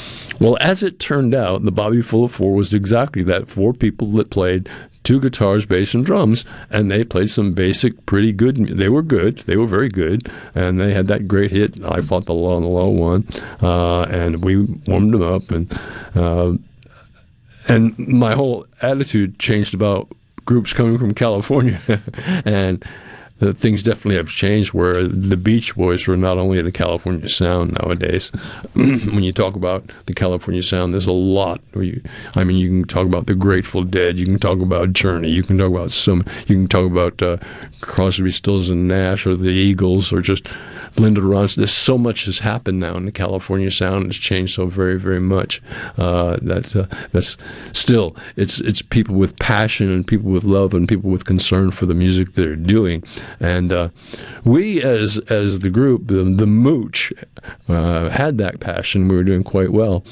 Well, as it turned out, the Bobby Fuller Four was exactly that. Four people that played two guitars, bass, and drums, and they played some basic, pretty good. They were good. They were very good, and they had that great hit. I fought the law and the law won, uh, and we warmed them up, and uh, and my whole attitude changed about groups coming from California, and uh, things definitely have changed where the Beach Boys were not only the California sound nowadays. when you talk about the California sound, there's a lot. You, I mean, you can talk about the Grateful Dead, you can talk about Journey, you can talk about some, you can talk about uh, Crosby, Stills and Nash, or the Eagles, or just Linda Ronstadt. There's so much has happened now in the California sound. It's changed so very, very much. Uh, that's uh, that's still it's it's people with passion and people with love and people with concern for the music they're doing. And uh, we, as as the group, the, the Mooch, uh, had that passion. We were doing quite well.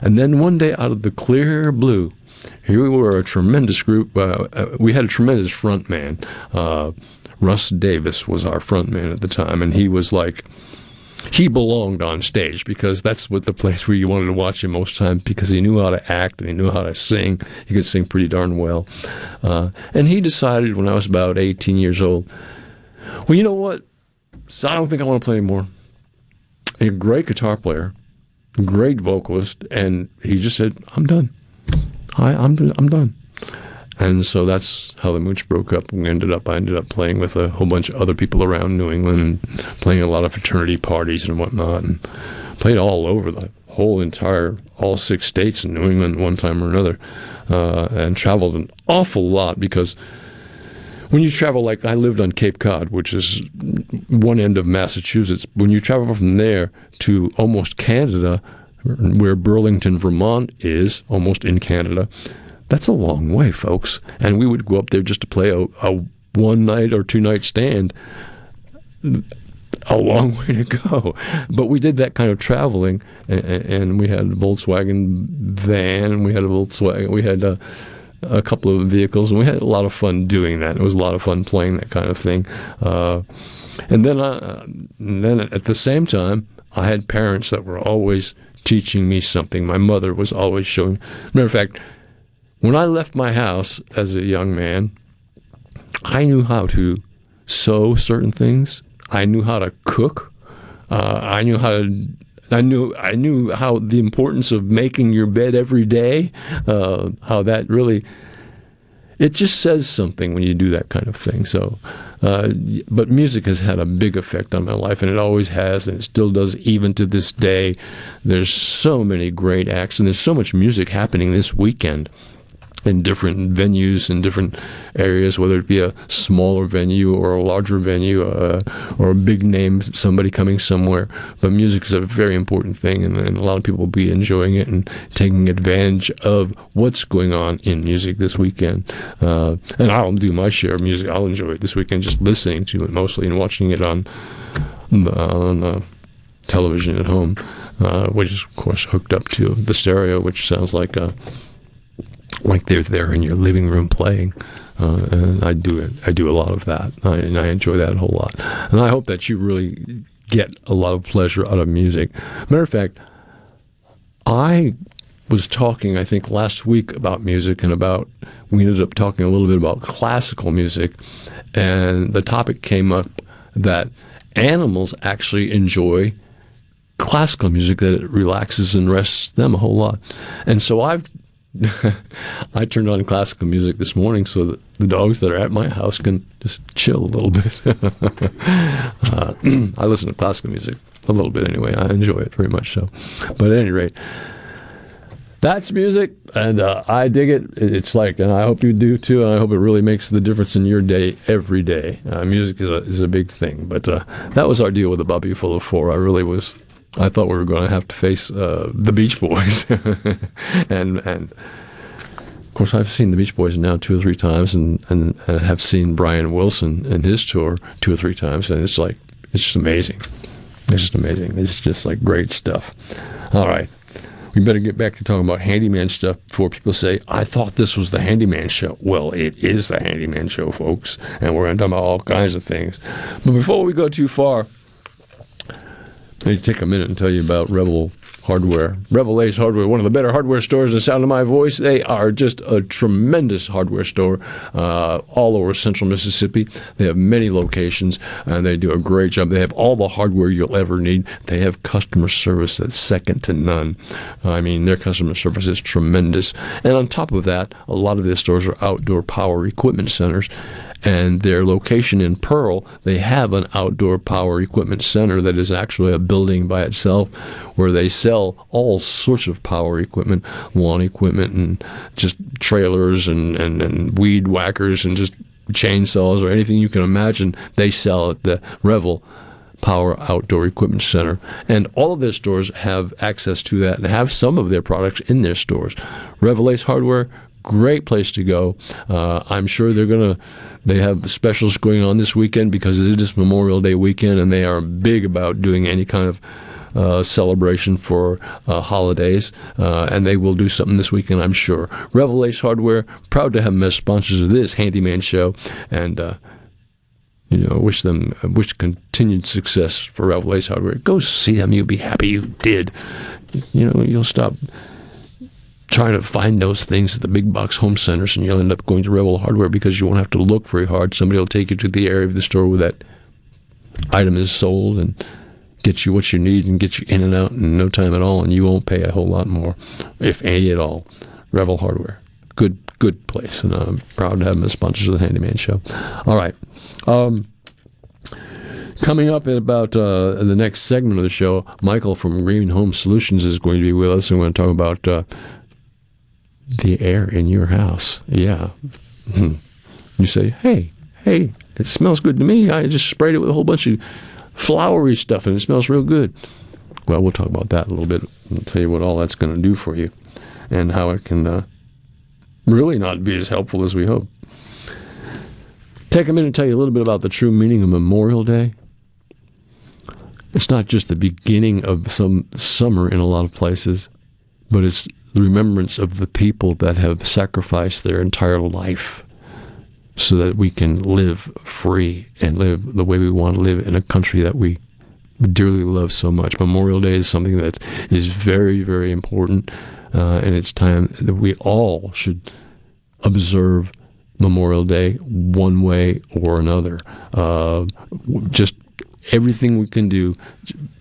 And then one day, out of the clear blue, here we were, a tremendous group. Uh, uh, we had a tremendous front man. Uh, Russ Davis was our front man at the time, and he was like, he belonged on stage because that's what the place where you wanted to watch him most time because he knew how to act and he knew how to sing. He could sing pretty darn well. Uh, and he decided when I was about 18 years old, well, you know what? So I don't think I want to play anymore. A great guitar player, great vocalist, and he just said, I'm done. I, I'm, I'm done. And so that's how the Mooch broke up. We ended up, I ended up playing with a whole bunch of other people around New England, and playing a lot of fraternity parties and whatnot, and played all over the whole entire, all six states in New England one time or another, uh, and traveled an awful lot because when you travel, like I lived on Cape Cod, which is one end of Massachusetts, when you travel from there to almost Canada, where Burlington, Vermont is, almost in Canada, that's a long way, folks. And we would go up there just to play a, a one night or two night stand. A long way to go. But we did that kind of traveling, and, and we had a Volkswagen van, and we had a Volkswagen, we had a, a, couple of vehicles, and we had a lot of fun doing that. It was a lot of fun playing that kind of thing. Uh, and then, I, and then at the same time, I had parents that were always teaching me something. My mother was always showing. Matter of fact, when I left my house as a young man, I knew how to sew certain things. I knew how to cook. Uh, I knew how to. I knew I knew how the importance of making your bed every day. Uh, how that really. It just says something when you do that kind of thing. So, uh, but music has had a big effect on my life, and it always has, and it still does, even to this day. There's so many great acts, and there's so much music happening this weekend in different venues in different areas, whether it be a smaller venue or a larger venue uh, or a big name, somebody coming somewhere. But music is a very important thing, and, and, a lot of people will be enjoying it and taking advantage of what's going on in music this weekend. Uh, and I'll do my share of music. I'll enjoy it this weekend, just listening to it mostly and watching it on the, on the television at home, uh, which is, of course, hooked up to the stereo, which sounds like a like they're there in your living room playing. Uh, and I do it. I do a lot of that, I, and I enjoy that a whole lot. And I hope that you really get a lot of pleasure out of music. Matter of fact, I was talking, I think, last week about music and about we ended up talking a little bit about classical music, and the topic came up that animals actually enjoy classical music that it relaxes and rests them a whole lot. And so I've I turned on classical music this morning so that the dogs that are at my house can just chill a little bit. uh, I listen to classical music a little bit anyway. I enjoy it very much so. But at any rate, that's music, and uh, I dig it. It's like, and I hope you do too. And I hope it really makes the difference in your day every day. Uh, music is a is a big thing. But uh, that was our deal with the Bobby Fuller Four. I really was I thought we were going to have to face uh, the Beach Boys, and and of course I've seen the Beach Boys now two or three times, and, and, and have seen Brian Wilson and his tour two or three times, and it's like it's just amazing. It's just amazing. It's just like great stuff. All right. We better get back to talking about handyman stuff before people say, I thought this was the handyman show. Well, it is the handyman show, folks, and we're going to talk about all kinds of things. But before we go too far, let me take a minute and tell you about Revell Hardware. Revell Ace Hardware, one of the better hardware stores in the sound of my voice. They are just a tremendous hardware store uh, all over central Mississippi. They have many locations and they do a great job. They have all the hardware you'll ever need. They have customer service that's second to none. I mean, their customer service is tremendous. And on top of that, a lot of their stores are outdoor power equipment centers And their location in Pearl, they have an outdoor power equipment center that is actually a building by itself where they sell all sorts of power equipment, lawn equipment, and just trailers and, and, and weed whackers and just chainsaws or anything you can imagine. They sell at the Revell Power Outdoor Equipment Center. And all of their stores have access to that and have some of their products in their stores. Revell Ace Hardware, great place to go. Uh, I'm sure they're going to, they have specials going on this weekend because it is Memorial Day weekend and they are big about doing any kind of uh, celebration for uh, holidays, uh, and they will do something this weekend, I'm sure. Revell Ace Hardware, proud to have them as sponsors of this handyman show, and uh, you know, wish them wish continued success for Revell Ace Hardware. Go see them; you'll be happy you did. You know, you'll stop trying to find those things at the big box home centers, and you'll end up going to Revell Hardware because you won't have to look very hard. Somebody will take you to the area of the store where that item is sold and get you what you need and get you in and out in no time at all, and you won't pay a whole lot more, if any at all. Revell Hardware, good good place, and I'm proud to have them as sponsors of the Handyman Show. All right. Um, coming up in about uh, the next segment of the show, Michael from Green Home Solutions is going to be with us, and we're going to talk about uh, the air in your house. Yeah. Hmm. You say, hey, hey, it smells good to me. I just sprayed it with a whole bunch of flowery stuff and it smells real good. Well, we'll talk about that a little bit. I'll tell you what all that's going to do for you and how it can uh, really not be as helpful as we hope. Take a minute to tell you a little bit about the true meaning of Memorial Day. It's not just the beginning of some summer in a lot of places, but it's the remembrance of the people that have sacrificed their entire life so that we can live free and live the way we want to live in a country that we dearly love so much. Memorial Day is something that is very, very important, uh, and it's time that we all should observe Memorial Day one way or another. Uh, just everything we can do.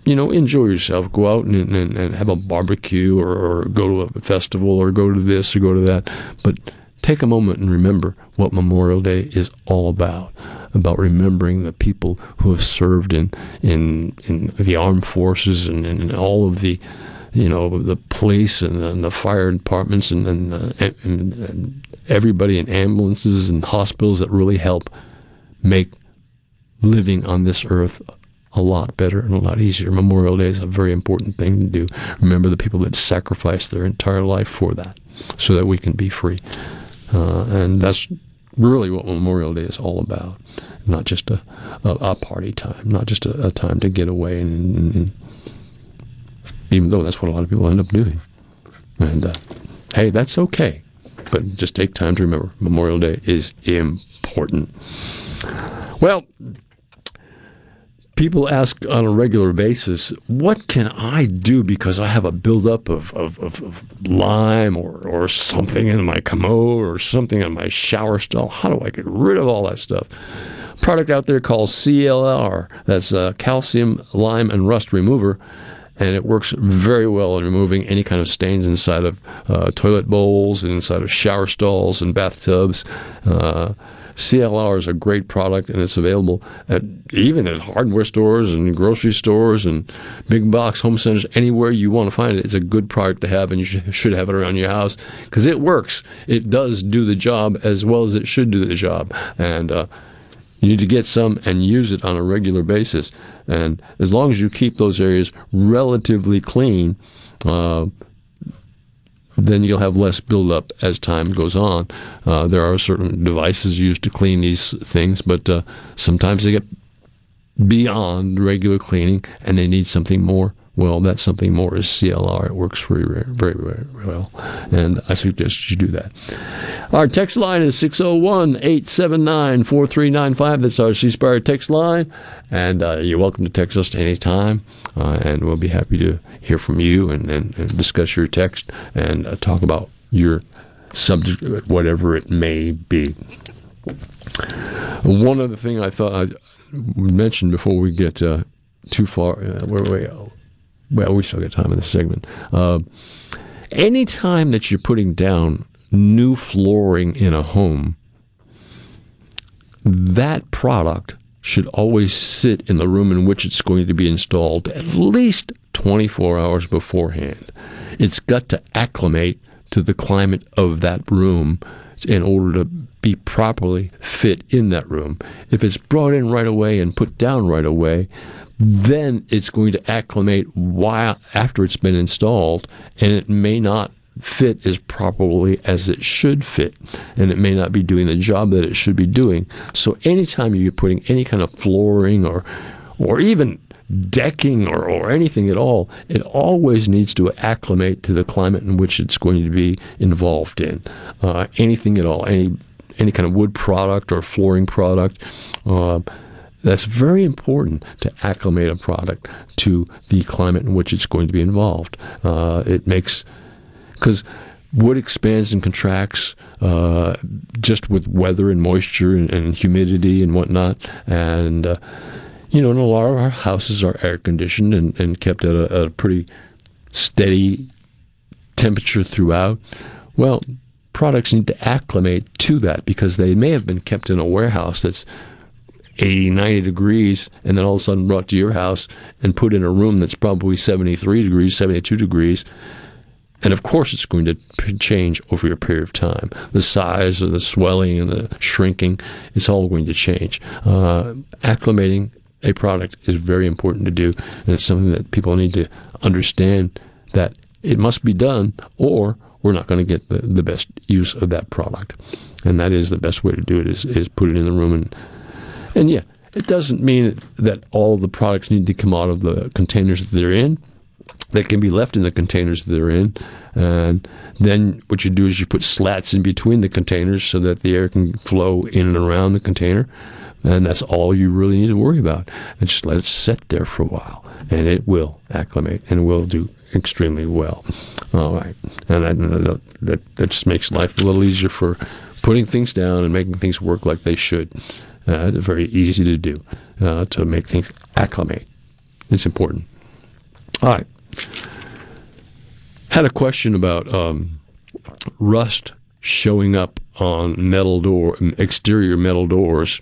You know, enjoy yourself. Go out and, and, and have a barbecue or, or go to a festival or go to this or go to that. But take a moment and remember what Memorial Day is all about. About remembering the people who have served in in, in the armed forces and, and all of the you know the police and, and the fire departments and, and, uh, and, and everybody in ambulances and hospitals that really help make living on this earth a lot better and a lot easier. Memorial Day is a very important thing to do. Remember the people that sacrificed their entire life for that, so that we can be free. Uh, and that's really what Memorial Day is all about. Not just a, a, a party time, not just a, a, time to get away, and, and, even though that's what a lot of people end up doing. And uh, hey, that's okay. But just take time to remember Memorial Day is important. Well, people ask on a regular basis, what can I do because I have a buildup of, of, of, of, lime or, or something in my commode or something in my shower stall? How do I get rid of all that stuff? Product out there called CLR, that's uh, calcium, lime, and rust remover. And it works very well in removing any kind of stains inside of uh, toilet bowls and inside of shower stalls and bathtubs. Uh, CLR is a great product, and it's available at even at hardware stores and grocery stores and big box home centers. Anywhere you want to find it, it's a good product to have, and you should have it around your house because it works. It does do the job as well as it should do the job, and uh, you need to get some and use it on a regular basis. And as long as you keep those areas relatively clean. Uh, then you'll have less buildup as time goes on. Uh, there are certain devices used to clean these things, but uh, sometimes they get beyond regular cleaning and they need something more. Well, that's something more is CLR. It works very, very, very, well. And I suggest you do that. Our text line is 601 879 4395. That's our C Spire text line. And uh, you're welcome to text us anytime. Uh, and we'll be happy to hear from you and, and, and discuss your text and uh, talk about your subject, whatever it may be. One other thing I thought I mentioned before we get uh, too far, uh, where we, well, we still got time in this segment. Uh, anytime that you're putting down new flooring in a home, that product should always sit in the room in which it's going to be installed at least 24 hours beforehand. It's got to acclimate to the climate of that room in order to be properly fit in that room. If it's brought in right away and put down right away, then it's going to acclimate while after it's been installed, and it may not fit as properly as it should fit, and it may not be doing the job that it should be doing. So, anytime you're putting any kind of flooring or or even decking or, or anything at all, it always needs to acclimate to the climate in which it's going to be involved in. Uh, anything at all, any any kind of wood product or flooring product. Uh, that's very important to acclimate a product to the climate in which it's going to be involved. Uh, it makes because wood expands and contracts uh, just with weather and moisture and, and humidity and whatnot, and uh, you know, and a lot of our houses are air conditioned and, and kept at a, a pretty steady temperature throughout. Well, products need to acclimate to that because they may have been kept in a warehouse that's 80, 90 degrees, and then all of a sudden brought to your house and put in a room that's probably 73 degrees, 72 degrees. And of course, it's going to change over a period of time. The size of the swelling and the shrinking, it's all going to change. Uh, acclimating a product is very important to do, and it's something that people need to understand that it must be done, or we're not going to get the, the best use of that product. And that is the best way to do it is, is put it in the room. And, and yeah, it doesn't mean that all the products need to come out of the containers that they're in. They can be left in the containers that they're in. And then what you do is you put slats in between the containers so that the air can flow in and around the container. And that's all you really need to worry about. And just let it sit there for a while. And it will acclimate and will do extremely well. All right. And that, that, that just makes life a little easier for putting things down and making things work like they should. Uh, very easy to do uh, to make things acclimate. It's important. All right. Had a question about um, rust showing up on metal door, exterior metal doors,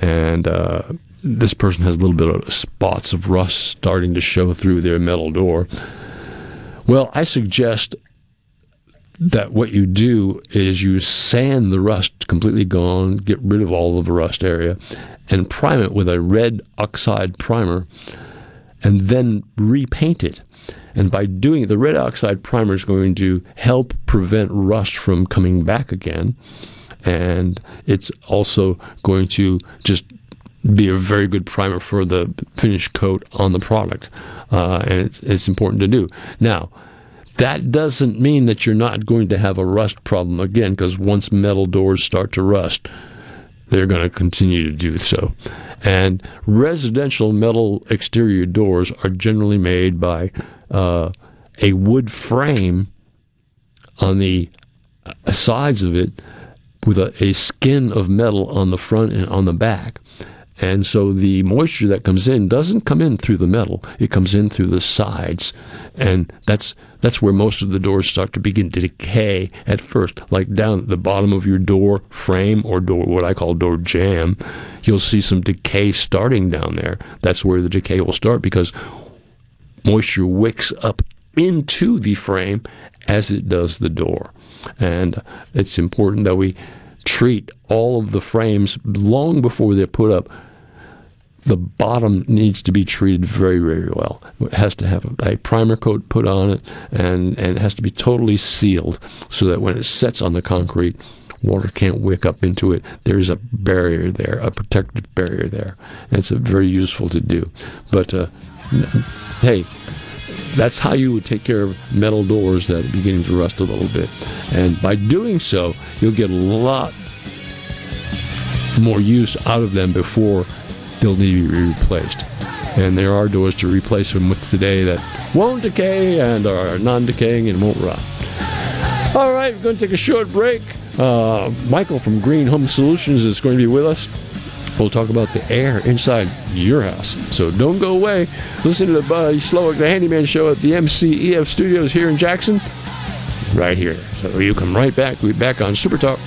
and uh, this person has a little bit of spots of rust starting to show through their metal door. Well, I suggest that what you do is you sand the rust completely gone, get rid of all of the rust area, and prime it with a red oxide primer, and then repaint it. And by doing it, the red oxide primer is going to help prevent rust from coming back again. And it's also going to just be a very good primer for the finished coat on the product. Uh, and it's, it's important to do. Now, that doesn't mean that you're not going to have a rust problem again, because once metal doors start to rust, they're going to continue to do so. And residential metal exterior doors are generally made by uh, a wood frame on the uh, sides of it with a, a skin of metal on the front and on the back. And so the moisture that comes in doesn't come in through the metal; it comes in through the sides, and that's that's where most of the doors start to begin to decay at first. Like down at the bottom of your door frame or door, what I call door jamb, you'll see some decay starting down there. That's where the decay will start because moisture wicks up into the frame as it does the door, and it's important that we treat all of the frames long before they're put up the bottom needs to be treated very, very well. It has to have a, primer coat put on it, and, and it has to be totally sealed so that when it sets on the concrete, water can't wick up into it. There's a barrier there, a protective barrier there. And it's very useful to do. But uh, hey, that's how you would take care of metal doors that are beginning to rust a little bit. And by doing so, you'll get a lot more use out of them before they'll need to be replaced. And there are doors to replace them with today that won't decay and are non-decaying and won't rot. All right, we're going to take a short break. Uh, Michael from Green Home Solutions is going to be with us. We'll talk about the air inside your house. So don't go away. Listen to the Buddy Slowick, the Handyman Show at the MCEF Studios here in Jackson. Right here. So you come right back. We'll be back on Super Talk.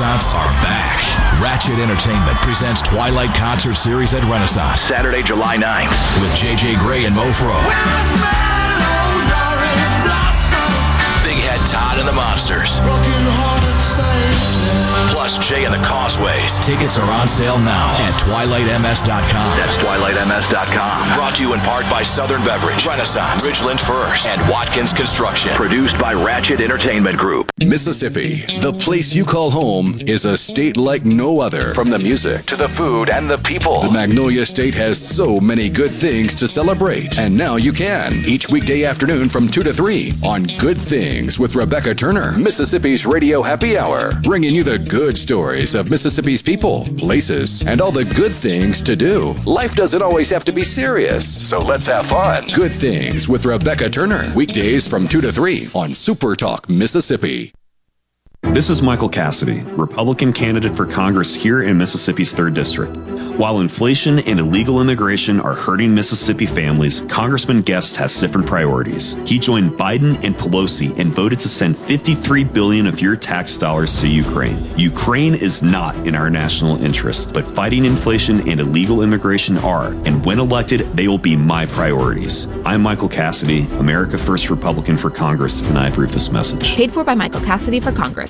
Renaissance are back. Ratchet Entertainment presents Twilight Concert Series at Renaissance. Saturday, July 9th. With JJ Grey and Mofro. Big Head Todd and the Monsters. Plus Jay and the Causeways. Tickets are on sale now at twilightms.com. That's twilightms.com. Brought to you in part by Southern Beverage, Renaissance, Ridgeland First, and Watkins Construction. Produced by Ratchet Entertainment Group. Mississippi, the place you call home, is a state like no other. From the music to the food and the people, the Magnolia State has so many good things to celebrate. And now you can, each weekday afternoon from 2 to 3 on Good Things with Rebecca Turner, Mississippi's Radio Happy Hour, bringing you the good stories of Mississippi's people, places, and all the good things to do. Life doesn't always have to be serious, so let's have fun. Good Things with Rebecca Turner, weekdays from 2 to 3 on Super Talk, Mississippi. This is Michael Cassidy, Republican candidate for Congress here in Mississippi's 3rd District. While inflation and illegal immigration are hurting Mississippi families, Congressman Guest has different priorities. He joined Biden and Pelosi and voted to send 53 billion of your tax dollars to Ukraine. Ukraine is not in our national interest, but fighting inflation and illegal immigration are, and when elected, they will be my priorities. I'm Michael Cassidy, America First Republican for Congress, and I approve this message. Paid for by Michael Cassidy for Congress.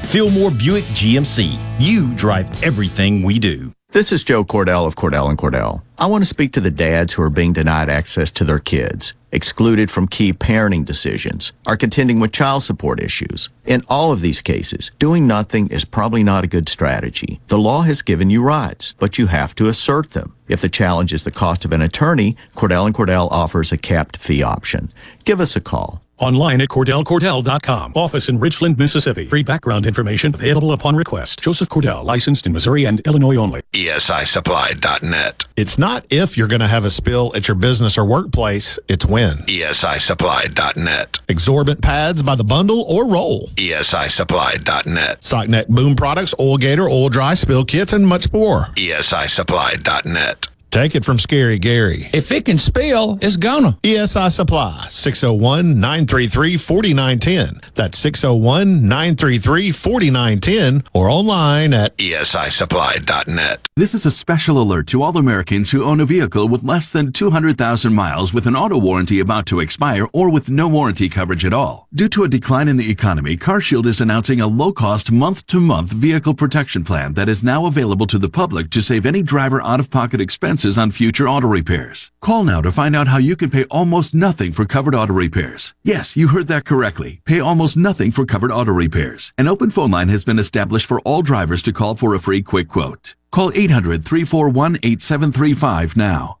Fillmore Buick GMC. You drive everything we do. This is Joe Cordell of Cordell and Cordell. I want to speak to the dads who are being denied access to their kids, excluded from key parenting decisions, are contending with child support issues. In all of these cases, doing nothing is probably not a good strategy. The law has given you rights, but you have to assert them. If the challenge is the cost of an attorney, Cordell and Cordell offers a capped fee option. Give us a call. Online at CordellCordell.com. Office in Richland, Mississippi. Free background information available upon request. Joseph Cordell, licensed in Missouri and Illinois only. ESISupply.net. It's not if you're going to have a spill at your business or workplace, it's when. ESISupply.net. Absorbent pads by the bundle or roll. ESISupply.net. Socknet boom products, oil gator, oil dry, spill kits, and much more. ESISupply.net. Take it from Scary Gary. If it can spill, it's gonna. ESI Supply, 601 933 4910. That's 601 933 4910 or online at ESISupply.net. This is a special alert to all Americans who own a vehicle with less than 200,000 miles with an auto warranty about to expire or with no warranty coverage at all. Due to a decline in the economy, CarShield is announcing a low cost month to month vehicle protection plan that is now available to the public to save any driver out of pocket expenses on future auto repairs. Call now to find out how you can pay almost nothing for covered auto repairs. Yes, you heard that correctly. Pay almost nothing for covered auto repairs. An open phone line has been established for all drivers to call for a free quick quote. Call 800 341 8735 now.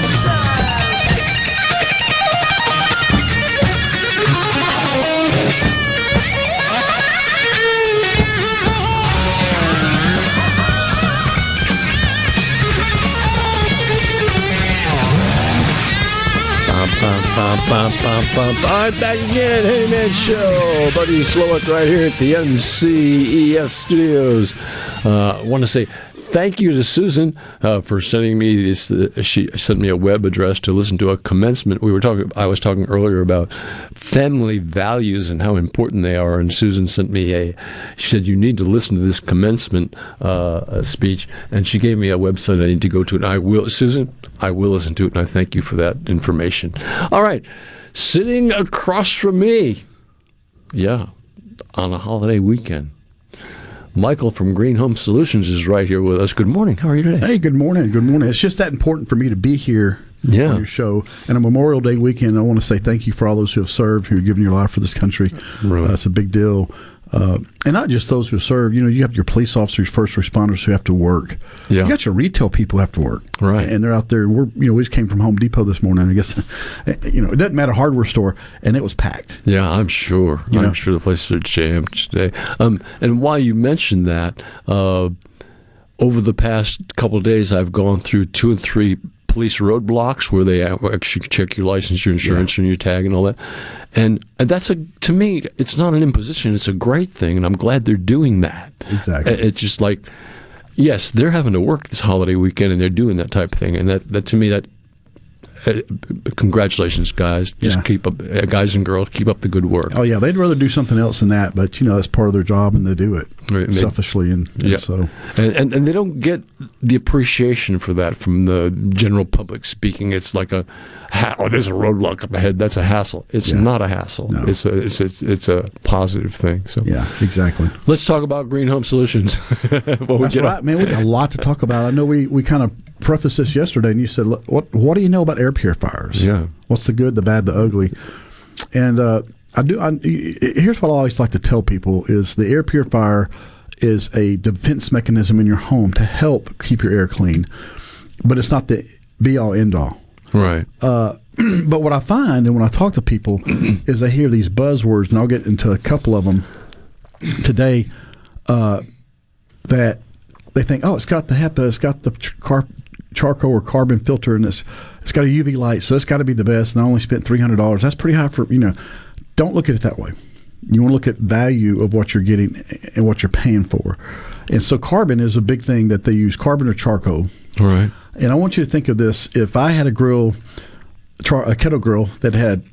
Bum, bum, bum, right, back again. Hey, man, show. Buddy Slowick right here at the MCEF studios. Uh, want to say thank you to Susan uh, for sending me this. Uh, she sent me a web address to listen to a commencement. We were talking. I was talking earlier about family values and how important they are. And Susan sent me a. She said you need to listen to this commencement uh, speech, and she gave me a website I need to go to. And I will, Susan. I will listen to it, and I thank you for that information. All right, sitting across from me, yeah, on a holiday weekend Michael from Green Home Solutions is right here with us. Good morning. How are you today? Hey, good morning. Good morning. It's just that important for me to be here Yeah. on your show. And a Memorial Day weekend, I want to say thank you for all those who have served, who have given your life for this country. Right. Uh, it's a big deal. Uh, and not just those who serve. You know, you have your police officers, first responders who have to work. Yeah. You got your retail people who have to work. Right. And they're out there. And we're, you know, we just came from Home Depot this morning. I guess, you know, it doesn't matter hardware store, and it was packed. Yeah, I'm sure. You I'm know? sure the places are jammed today. Um, and while you mentioned that, uh, over the past couple of days, I've gone through two and three police roadblocks where they actually check your license, your insurance, and your tag and all that. And, and that's a to me, it's not an imposition. It's a great thing, and I'm glad they're doing that. Exactly. It's just like, yes, they're having to work this holiday weekend, and they're doing that type of thing. And that, that to me, that congratulations, guys. Just Yeah. keep up, uh, guys and girls, keep up the good work. Oh yeah, they'd rather do something else than that, but you know that's part of their job, and they do it Right, selfishly, and, and Yeah. so and, and and they don't get the appreciation for that from the general public speaking. It's like a oh, there's a roadblock up ahead. That's a hassle. It's not a hassle. It's a it's, it's it's a positive thing. So yeah, exactly. let's talk about Green Home Solutions. That's right, man. We got a lot to talk about. I know we, we kind of prefaced this yesterday, and you said, "What what do you know about air purifiers? Yeah. what's the good, the bad, the ugly?" And uh, I do. I, here's what I always like to tell people: is the air purifier is a defense mechanism in your home to help keep your air clean, but it's not the be all end all. Right. Uh, but what I find, and when I talk to people, is they hear these buzzwords, and I'll get into a couple of them today. Uh, that they think, oh, it's got the HEPA, it's got the car- charcoal or carbon filter, and it's it's got a UV light, so it's got to be the best. And I only spent three hundred dollars. That's pretty high for you know. Don't look at it that way. You want to look at value of what you're getting and what you're paying for. And so carbon is a big thing that they use, carbon or charcoal. Right. And I want you to think of this: if I had a grill, a kettle grill that had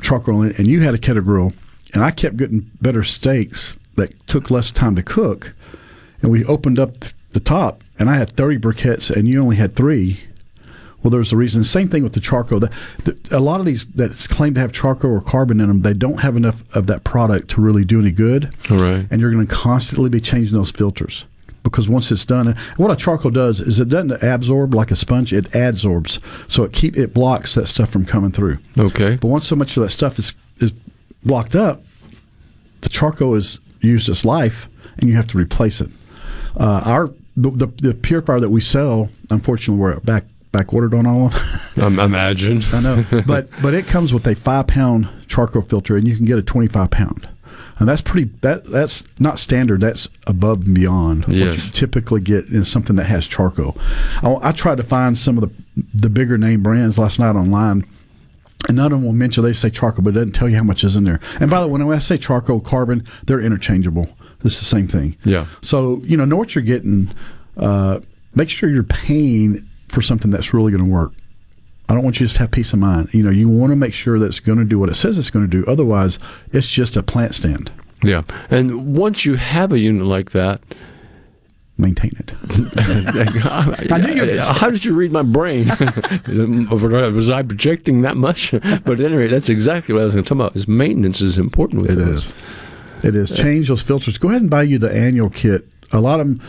charcoal in it, and you had a kettle grill, and I kept getting better steaks that took less time to cook, and we opened up the top, and I had thirty briquettes, and you only had three. Well, there's a reason. Same thing with the charcoal. The, the, a lot of these that claim to have charcoal or carbon in them, they don't have enough of that product to really do any good. All right. And you're going to constantly be changing those filters because once it's done, what a charcoal does is it doesn't absorb like a sponge; it adsorbs, so it keep it blocks that stuff from coming through. Okay. But once so much of that stuff is is blocked up, the charcoal is used its life, and you have to replace it. Uh, our the, the, the purifier that we sell, unfortunately, we're back back ordered on all. Um, imagine. I know, but but it comes with a five pound charcoal filter, and you can get a twenty five pound, and that's pretty. That that's not standard. That's above and beyond what you typically get in something that has charcoal. I, I tried to find some of the the bigger name brands last night online. And none of them will mention they say charcoal, but it doesn't tell you how much is in there. And by the way, when I say charcoal, carbon, they're interchangeable. It's the same thing. Yeah. So you know, know what you're getting. Uh, make sure you're paying for something that's really going to work. I don't want you to just have peace of mind. You know, you want to make sure that it's going to do what it says it's going to do. Otherwise, it's just a plant stand. Yeah. And once you have a unit like that, maintain it. I knew you were gonna say How did you read my brain? was I projecting that much? But at any rate, that's exactly what I was going to talk about. Is maintenance is important with It those. is. It is. Change those filters. Go ahead and buy you the annual kit. A lot of them,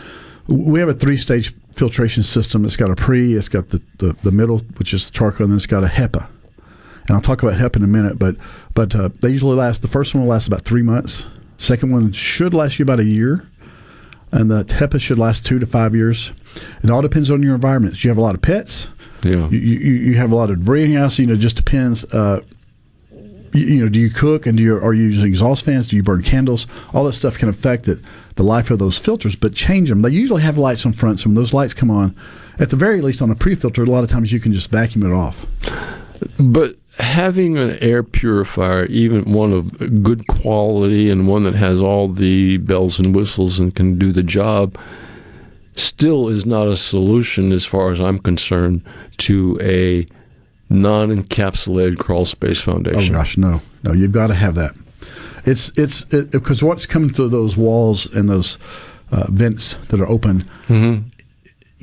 we have a three stage filtration system. It's got a pre, it's got the, the, the middle, which is the charcoal, and then it's got a HEPA. And I'll talk about HEPA in a minute, but but uh, they usually last. The first one will last about three months. Second one should last you about a year, and the HEPA should last two to five years. It all depends on your environment. Do you have a lot of pets? Yeah. You, you, you have a lot of debris in your house. You know, it just depends. Uh, you, you know, do you cook and do you are you using exhaust fans? Do you burn candles? All that stuff can affect it, the life of those filters. But change them. They usually have lights on front, so when those lights come on, at the very least on a pre-filter, a lot of times you can just vacuum it off. But having an air purifier, even one of good quality and one that has all the bells and whistles and can do the job, still is not a solution as far as I'm concerned to a non-encapsulated crawl space foundation. Oh gosh, no, no, you've got to have that. It's it's it, because what's coming through those walls and those uh, vents that are open Mm-hmm.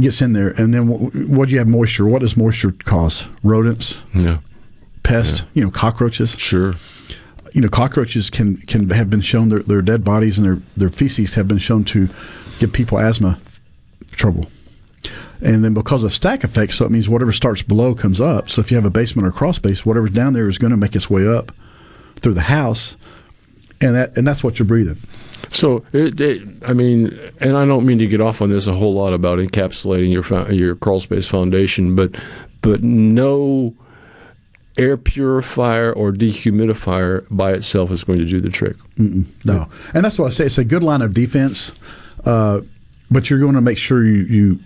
gets in there, and then w- what do you have moisture? What does moisture cause? Rodents, Yeah. pests, you know, cockroaches. Sure. you know, cockroaches can can have been shown their, their dead bodies and their their feces have been shown to give people asthma trouble. And then because of stack effect, so it means whatever starts below comes up. So if you have a basement or crawl space, whatever's down there is going to make its way up through the house, and that and that's what you're breathing. So, it, it, I mean, and I don't mean to get off on this a whole lot about encapsulating your your crawl space foundation, but but no air purifier or dehumidifier by itself is going to do the trick. Mm-mm, no, and that's what I say. It's a good line of defense, uh, but you're going to make sure you. you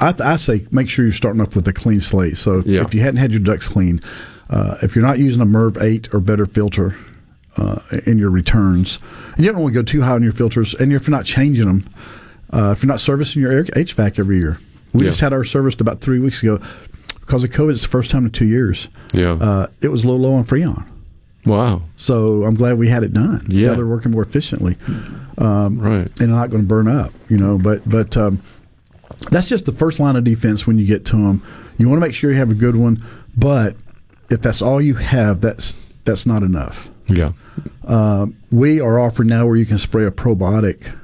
I, I say make sure you're starting off with a clean slate. So if, Yeah. if you hadn't had your ducts clean, uh, if you're not using a MERV eight or better filter uh, in your returns, and you don't want to go too high on your filters, and if you're not changing them, uh, if you're not servicing your HVAC every year, we Yeah. just had our serviced about three weeks ago because of COVID. It's the first time in two years. Yeah. Uh, it was a little low on Freon. Wow. So I'm glad we had it done. Yeah. Now they're working more efficiently. Um, right. And not going to burn up, you know, but, but, um, that's just the first line of defense when you get to them. You want to make sure you have a good one, but if that's all you have, that's, that's not enough. Yeah. Um, we are offering now where you can spray a probiotic.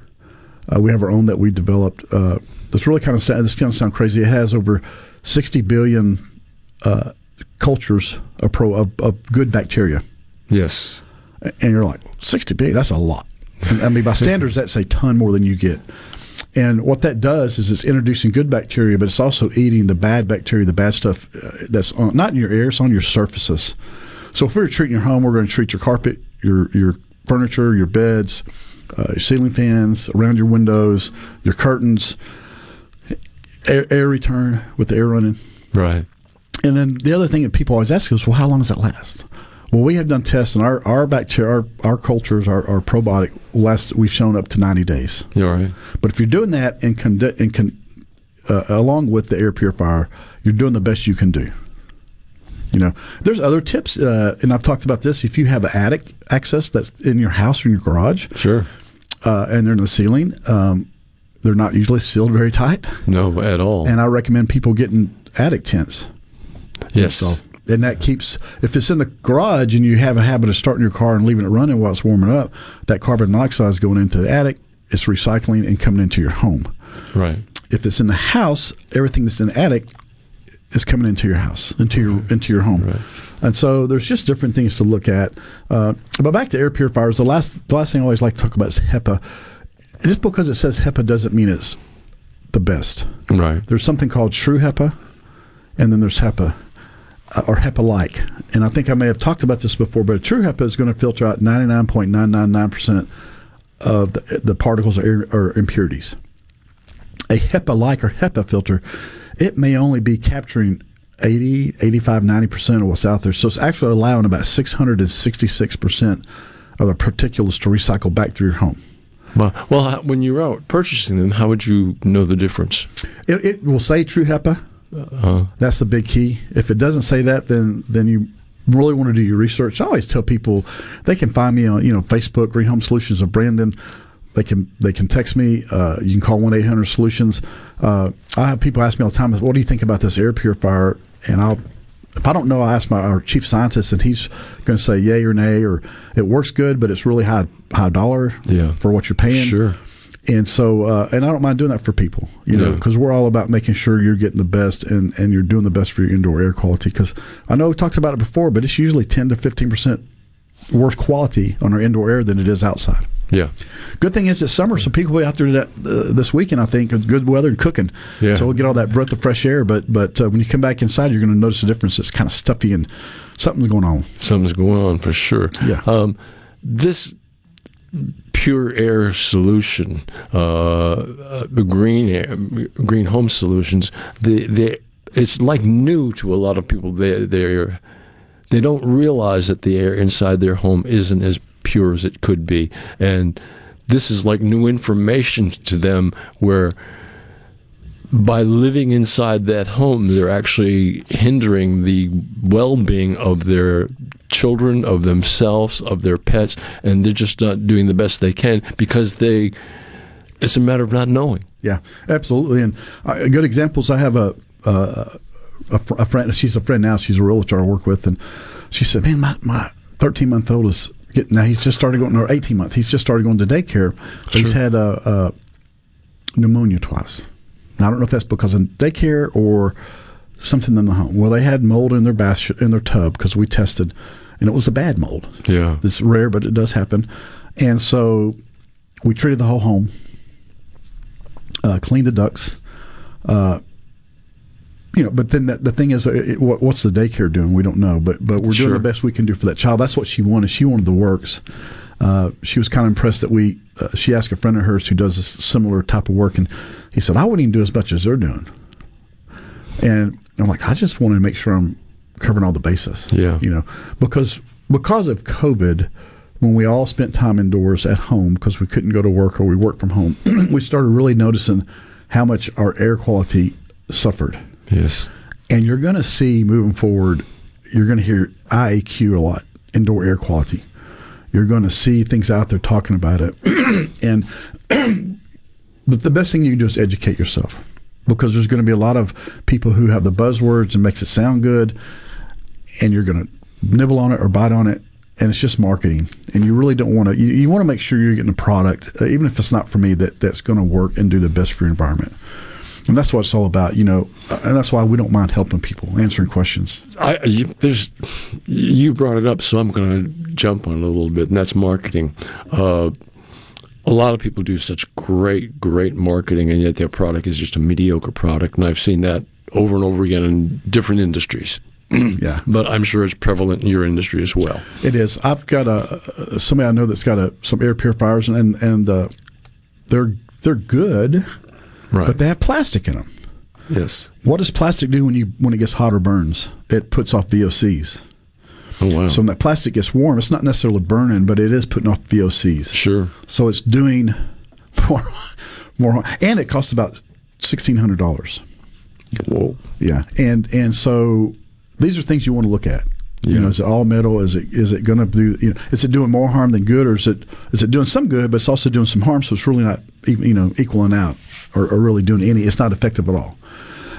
Uh, we have our own that we developed. Uh, that's really kind of this kind of sound crazy. It has over 60 billion uh, cultures of, pro, of, of good bacteria. Yes. And you're like, 60 billion, that's a lot. And, I mean, by standards, that's a ton more than you get. And what that does is it's introducing good bacteria, but it's also eating the bad bacteria, the bad stuff uh, that's on, not in your air, it's on your surfaces. So if we we're treating your home, we're going to treat your carpet, your your furniture, your beds, uh, your ceiling fans, around your windows, your curtains, air, air return with the air running. Right. And then the other thing that people always ask is, well, how long does that last? Well, we have done tests, and our our bacteria, our, our cultures, our, our probiotic last. We've shown up to ninety days. You're right. But if you're doing that in con- in con- uh, along with the air purifier, you're doing the best you can do. You know, there's other tips, uh, and I've talked about this. If you have attic access that's in your house or in your garage, sure, uh, and they're in the ceiling, um, they're not usually sealed very tight. No, at all. And I recommend people getting attic tents. Yes. So, and that keeps if it's in the garage and you have a habit of starting your car and leaving it running while it's warming up, that carbon dioxide is going into the attic. It's recycling and coming into your home. Right. If it's in the house, everything that's in the attic is coming into your house, into your into your home. right. And so there's just different things to look at. Uh, but back to air purifiers, the last the last thing I always like to talk about is HEPA. Just because it says HEPA doesn't mean it's the best. Right. There's something called True HEPA, and then there's HEPA uh, or HEPA-like. And I think I may have talked about this before, but a True HEPA is going to filter out 99.999% of the, the particles or, or impurities. A HEPA-like or HEPA filter, it may only be capturing 80, 85, 90% of what's out there. So it's actually allowing about 666% of the particulates to recycle back through your home. Well, well, when you're out purchasing them, how would you know the difference? It, it will say True HEPA. Uh, That's the big key. If it doesn't say that, then then you really want to do your research. I always tell people they can find me on you know Facebook, Green Home Solutions of Brandon. They can they can text me. Uh, you can call one eight hundred Solutions. Uh, I have people ask me all the time, "What do you think about this air purifier?" And I'll if I don't know, I ask my our chief scientist, and he's going to say yay or nay, or it works good, but it's really high high dollar Yeah. for what you're paying. Sure. And so, uh, and I don't mind doing that for people, you know, because we're all about making sure you're getting the best and, and you're doing the best for your indoor air quality. Because I know we talked about it before, but it's usually 10 to 15% worse quality on our indoor air than it is outside. Yeah. Good thing is it's summer, so people will be out there that, uh, this weekend, I think, good weather and cooking. Yeah. So we'll get all that breath of fresh air. But but uh, when you come back inside, you're going to notice a difference. It's kind of stuffy and something's going on. Something's going on for sure. Yeah. Um, this pure air solution, uh, uh, the green air, green home solutions, they, they, it's like new to a lot of people. They they they don't realize that the air inside their home isn't as pure as it could be, and this is like new information to them where by living inside that home, they're actually hindering the well being of their children, of themselves, of their pets, and they're just not doing the best they can because they. It's a matter of not knowing. Yeah, absolutely. And uh, good examples. I have a uh, a, fr- a friend. She's a friend now. She's a realtor I work with, and she said, "Man, my my 13 month old is Get, now he's just started going, or 18 months, he's just started going to daycare. But He's had a, a pneumonia twice. Now, I don't know if that's because of daycare or something in the home. Well, they had mold in their bath in their tub because we tested, and it was a bad mold. Yeah. It's rare, but it does happen. And so we treated the whole home, uh, cleaned the ducts. Uh, you know, but then the, the thing is, uh, it, what, what's the daycare doing? We don't know, but but we're doing Sure. the best we can do for that child. That's what she wanted. She wanted the works. Uh, she was kind of impressed that we. Uh, she asked a friend of hers who does this similar type of work, and he said, "I wouldn't even do as much as they're doing." And I'm like, I just wanted to make sure I'm covering all the bases. Yeah. you know, because because of COVID, when we all spent time indoors at home because we couldn't go to work or we worked from home, we started really noticing how much our air quality suffered. Yes. And you're going to see moving forward, you're going to hear IAQ a lot, indoor air quality. You're going to see things out there talking about it. and the, the best thing you can do is educate yourself because there's going to be a lot of people who have the buzzwords and makes it sound good, and you're going to nibble on it or bite on it. And it's just marketing, and you really don't want to. You, you want to make sure you're getting a product, uh, even if it's not for me, that that's going to work and do the best for your environment. And that's what it's all about, you know. uh, And that's why we don't mind helping people, answering questions. I, you, there's, you brought it up, so I'm going to jump on it a little bit, and that's marketing. Uh, a lot of people do such great, great marketing, and yet their product is just a mediocre product. And I've seen that over and over again in different industries. yeah. But I'm sure it's prevalent in your industry as well. It is. I've got a somebody I know that's got a some air purifiers, and and uh, they're they're good, right? But they have plastic in them. Yes. What does plastic do when you when it gets hot or burns? It puts off VOCs. Oh wow! So when that plastic gets warm, it's not necessarily burning, but it is putting off VOCs. Sure. So it's doing more, more, and it costs about sixteen hundred dollars. Whoa. Yeah, and and so these are things you want to look at. You know, is it all metal? Is it is it going to do? You know, is it doing more harm than good, or is it is it doing some good, but it's also doing some harm? So it's really not even you know equaling out, or, or really doing any. It's not effective at all.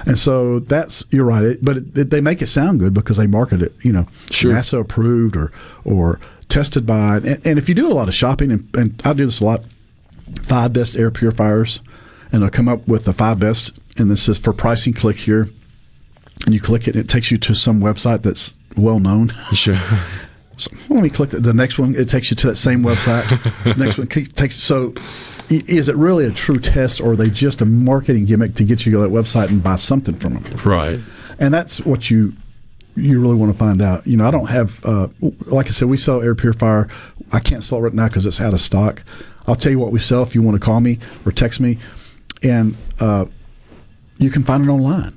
And so that's you're right. It, but it, they make it sound good because they market it. You know, Sure. NASA approved or or tested by. And, and if you do a lot of shopping, and, and I do this a lot, five best air purifiers, and they'll come up with the five best, and this is for pricing. Click here, and you click it, and it takes you to some website that's well known. Sure. So let me click the, the next one. It takes you to that same website. next one takes so. Is it really a true test, or are they just a marketing gimmick to get you to that website and buy something from them? Right. And that's what you you really want to find out. You know, I don't have, uh, like I said, we sell air purifier. I can't sell it right now because it's out of stock. I'll tell you what we sell if you want to call me or text me, and uh, you can find it online.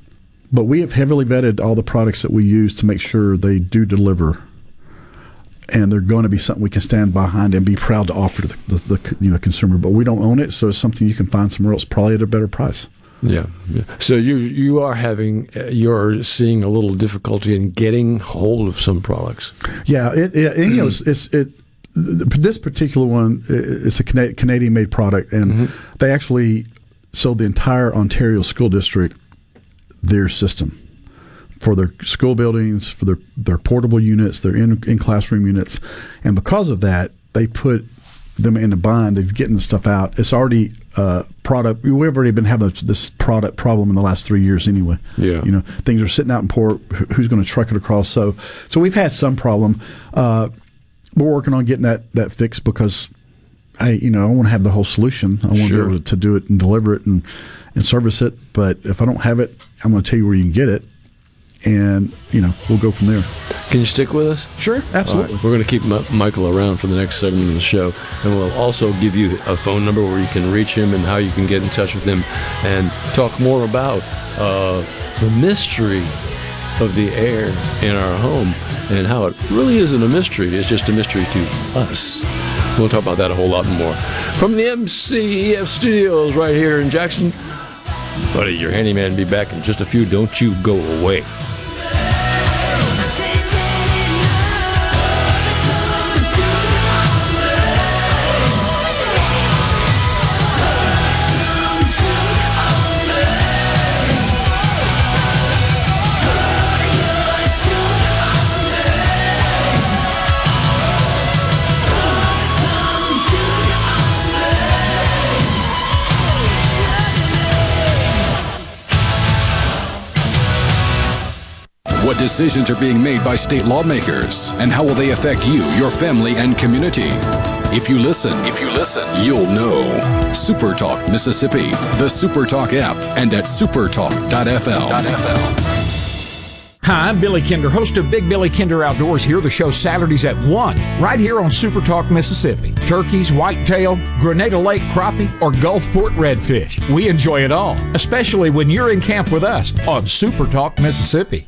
But we have heavily vetted all the products that we use to make sure they do deliver, and they're going to be something we can stand behind and be proud to offer to the, the, the you know consumer. But we don't own it, so it's something you can find somewhere else, probably at a better price. Yeah. yeah. So you you are having uh, you're seeing a little difficulty in getting hold of some products. Yeah, it, it and, you know, it's, it's it. This particular one is a Canadian-made product, and they actually sold the entire Ontario school district their system for their school buildings, for their their portable units, their in, in classroom units, and because of that, they put them in a bind of getting the stuff out. It's already uh, product. We've already been having this product problem in the last three years anyway. Yeah. you know, things are sitting out in port. Who's going to truck it across? So, so we've had some problem. Uh, we're working on getting that that fixed because, I you know I want to have the whole solution. I want to be able to, to do it and deliver it and and service it. But if I don't have it, I'm going to tell you where you can get it, and you know we'll go from there. Can you stick with us? Sure, absolutely. Right, We're going to keep Mi- Michael around for the next segment of the show, and we'll also give you a phone number where you can reach him and how you can get in touch with him and talk more about uh, the mystery of the air in our home and how it really isn't a mystery. It's just a mystery to us. We'll talk about that a whole lot more. From the MCEF studios right here in Jackson, buddy, your handyman will be back in just a few. Don't you go away. Decisions are being made by state lawmakers? And how will they affect you, your family, and community? If you listen, if you listen, you'll know. Supertalk Mississippi, the Supertalk app, and at supertalk.fm. Hi, I'm Billy Kinder, host of Big Billy Kinder Outdoors. Here, the show Saturdays at 1, right here on Super Talk, Mississippi. Turkeys, whitetail, Grenada Lake crappie, or Gulfport redfish. We enjoy it all, especially when you're in camp with us on Super Talk, Mississippi.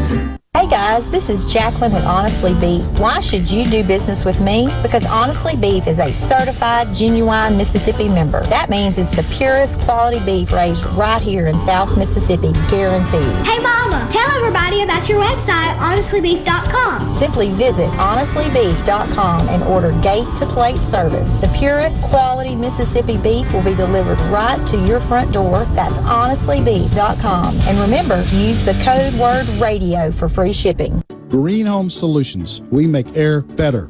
Guys, this is Jacqueline with Honestly Beef. Why should you do business with me? Because Honestly Beef is a certified, genuine Mississippi member. That means it's the purest quality beef raised right here in South Mississippi, guaranteed. Hey Mama, tell everybody about your website, honestlybeef.com. Simply visit honestlybeef.com and order gate to plate service. The purest quality Mississippi beef will be delivered right to your front door. That's honestlybeef.com. And remember, use the code word radio for free shipping. Green Home Solutions. We make air better.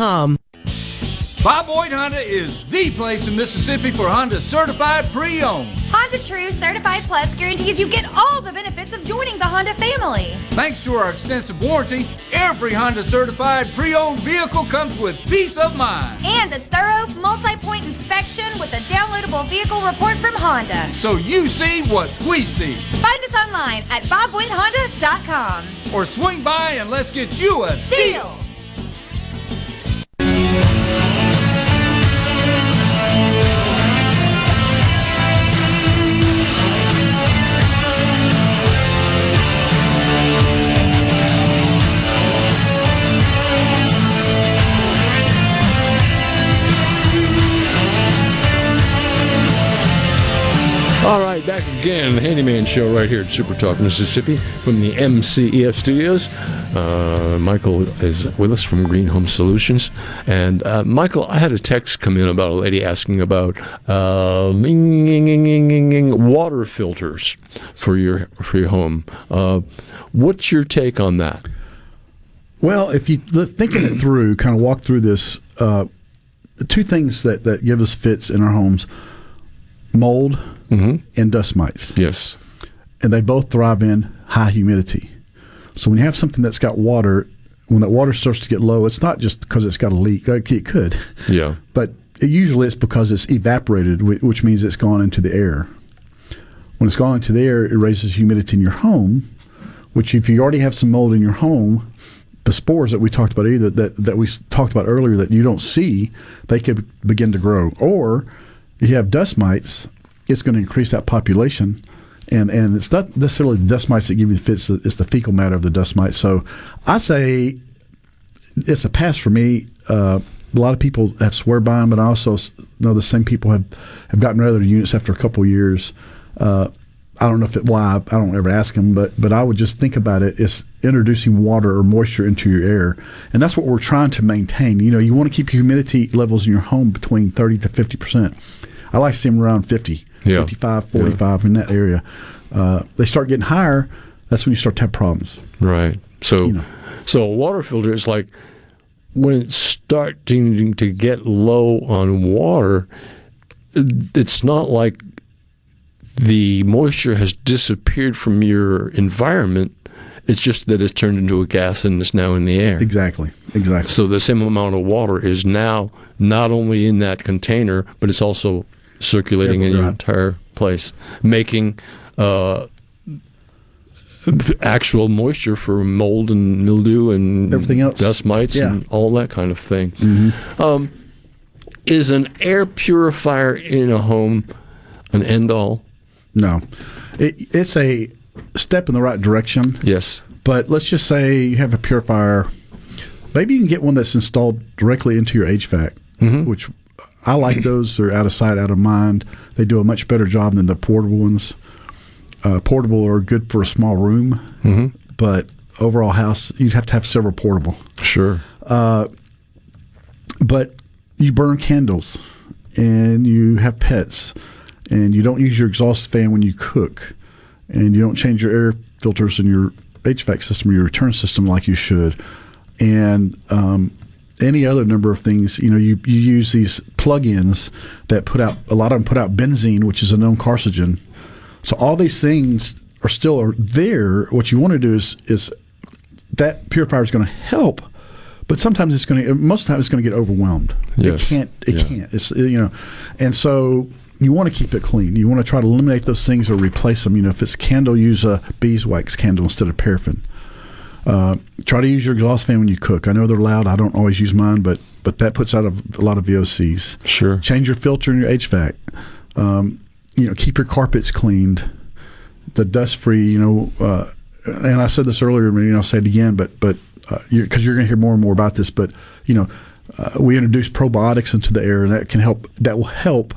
Bob Boyd Honda is the place in Mississippi for Honda certified pre-owned. Honda True Certified Plus guarantees you get all the benefits of joining the Honda family. Thanks to our extensive warranty, every Honda certified pre-owned vehicle comes with peace of mind. And a thorough multi-point inspection with a downloadable vehicle report from Honda. So you see what we see. Find us online at bobboydhonda.com. Or swing by and let's get you a deal. Back again, Handyman Show right here at Super Talk, Mississippi, from the MCEF studios. Uh, Michael is with us from Green Home Solutions, and uh, Michael, I had a text come in about a lady asking about uh, water filters for your for your home. Uh, what's your take on that? Well, if you thinking it through, kind of walk through this, uh, two things that that give us fits in our homes: mold mm-hmm. and dust mites. Yes. And they both thrive in high humidity. So when you have something that's got water, when that water starts to get low, it's not just because it's got a leak. It could, Yeah. but it, usually it's because it's evaporated, which means it's gone into the air. When it's gone into the air, it raises humidity in your home, which if you already have some mold in your home, the spores that we talked about either that that we talked about earlier that you don't see, they could begin to grow. Or if you have dust mites, it's going to increase that population. And, and it's not necessarily the dust mites that give you the fits, it's the fecal matter of the dust mites. So I say it's a pass for me. Uh, a lot of people have swear by them, but I also know the same people have, have gotten rid of their units after a couple years. Uh, I don't know if it why I don't ever ask them, but but I would just think about it as introducing water or moisture into your air, and that's what we're trying to maintain. You know, you want to keep humidity levels in your home between thirty to fifty percent. I like to see them around 50, Yeah. 55, 45 in that area. Uh, they start getting higher. That's when you start to have problems. Right. So, so a water filter is like when it's starting to get low on water. It's not like the moisture has disappeared from your environment. It's just that it's turned into a gas and it's now in the air. Exactly. Exactly. So the same amount of water is now not only in that container, but it's also circulating in your Right. entire place, making uh, actual moisture for mold and mildew and Everything else. dust mites, Yeah. and all that kind of thing. Um, is an air purifier in a home an end all? No, it, it's a step in the right direction. Yes, but let's just say you have a purifier. Maybe you can get one that's installed directly into your HVAC, which I like those. They're out of sight, out of mind. They do a much better job than the portable ones. Uh, portable are good for a small room, Mhm. but overall house, you'd have to have several portable. Sure. Uh, but you burn candles and you have pets and you don't use your exhaust fan when you cook and you don't change your air filters in your HVAC system or your return system like you should. And um, any other number of things, you know, you, you use these plug-ins that put out, a lot of them put out benzene, which is a known carcinogen. So all these things are still are there. What you want to do is, is that purifier is going to help, but sometimes it's going to. Most of the time, it's going to get overwhelmed. Yes. It can't. It Yeah. can't. It's you know, and so you want to keep it clean. You want to try to eliminate those things or replace them. You know, if it's candle, use a beeswax candle instead of paraffin. Uh, try to use your exhaust fan when you cook. I know they're loud. I don't always use mine, but but that puts out a, a lot of VOCs. Sure. Change your filter in your HVAC. Um, you know, keep your carpets cleaned. The dust free. You know, uh, and I said this earlier. and I'll say it again. But but because you're, 'cause you're going to hear more and more about this. But you know, uh, we introduce probiotics into the air, and that can help. That will help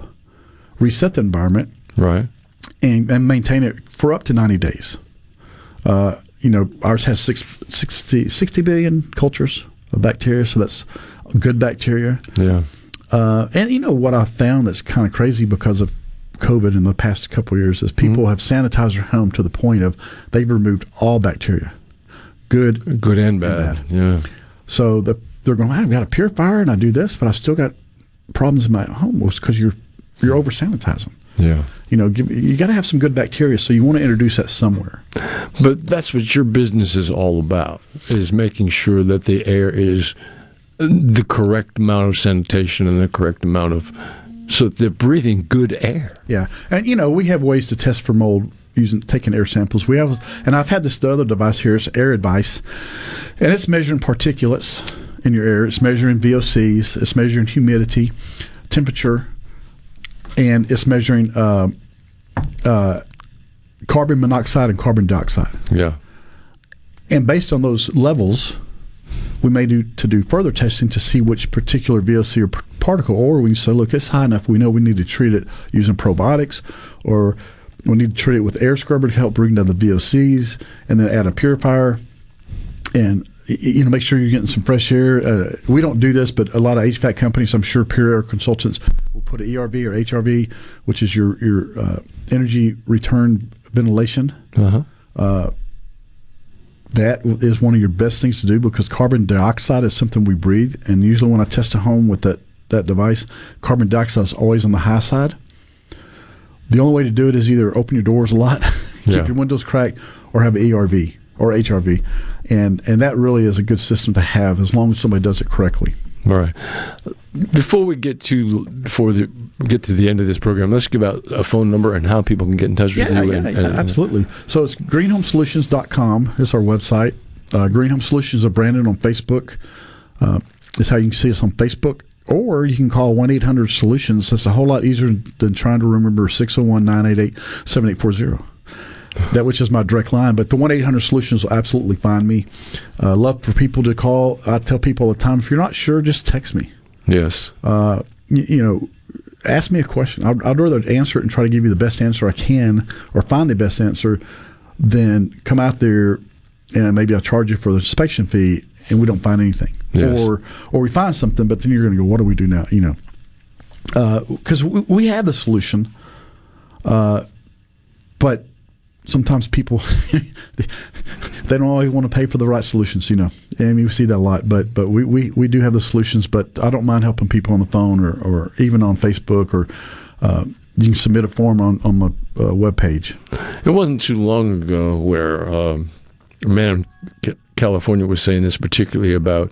reset the environment Right. and, and maintain it for up to 90 days. Uh, you know, ours has six, 60, 60 billion cultures of bacteria, so that's good bacteria. Yeah. Uh, and you know what I found that's kind of crazy because of COVID in the past couple of years is people have sanitized their home to the point of they've removed all bacteria, good, good and bad. Yeah. So the, they're going, I've got a purifier and I do this, but I've still got problems in my home. Well, it's because you're you're over sanitizing. Yeah. You know, give, you got to have some good bacteria, so you want to introduce that somewhere. But that's what your business is all about: is making sure that the air is the correct amount of sanitation and the correct amount of, so they're breathing good air. Yeah, and you know we have ways to test for mold using taking air samples. We have, and I've had this the other device here. It's Air Advice, and it's measuring particulates in your air. It's measuring VOCs. It's measuring humidity, temperature, and it's measuring uh, uh, carbon monoxide and carbon dioxide. Yeah. And based on those levels, we may do to do further testing to see which particular VOC or p- particle, or we can say, look, it's high enough. We know we need to treat it using probiotics, or we need to treat it with air scrubber to help bring down the VOCs, and then add a purifier, and you know make sure you're getting some fresh air. Uh, we don't do this, but a lot of HVAC companies, I'm sure, Pure Air consultants will put an ERV or HRV, which is your your uh, energy return ventilation. Uh-huh. Uh, that is one of your best things to do because carbon dioxide is something we breathe, and usually when I test a home with that that device, carbon dioxide is always on the high side. The only way to do it is either open your doors a lot, keep Yeah. your windows cracked, or have an ERV. or HRV, and and that really is a good system to have as long as somebody does it correctly. All right. Before we get to before the get to the end of this program, let's give out a phone number and how people can get in touch with Yeah, you. yeah, and, yeah, and- absolutely. So it's greenhomesolutions.com It's our website. Uh, Green Home Solutions of Brandon on Facebook uh, is how you can see us on Facebook. Or you can call 1 800 Solutions. That's a whole lot easier than trying to remember 601 988 7840. That which is my direct line, but the one eight hundred solutions will absolutely find me. Uh, love for people to call. I tell people all the time, if you're not sure, just text me. Yes. Uh, you, you know, ask me a question. I'd, I'd rather answer it and try to give you the best answer I can, or find the best answer, than come out there and maybe I'll charge you for the inspection fee and we don't find anything, Yes. or or we find something, but then you're going to go, what do we do now? You know, because we, we have the solution, uh, but sometimes people they don't always want to pay for the right solutions. You know, And we see that a lot. But but we, we, we do have the solutions. But I don't mind helping people on the phone or, or even on Facebook or uh, you can submit a form on on my uh, webpage. It wasn't too long ago where um, a man in California was saying this, particularly about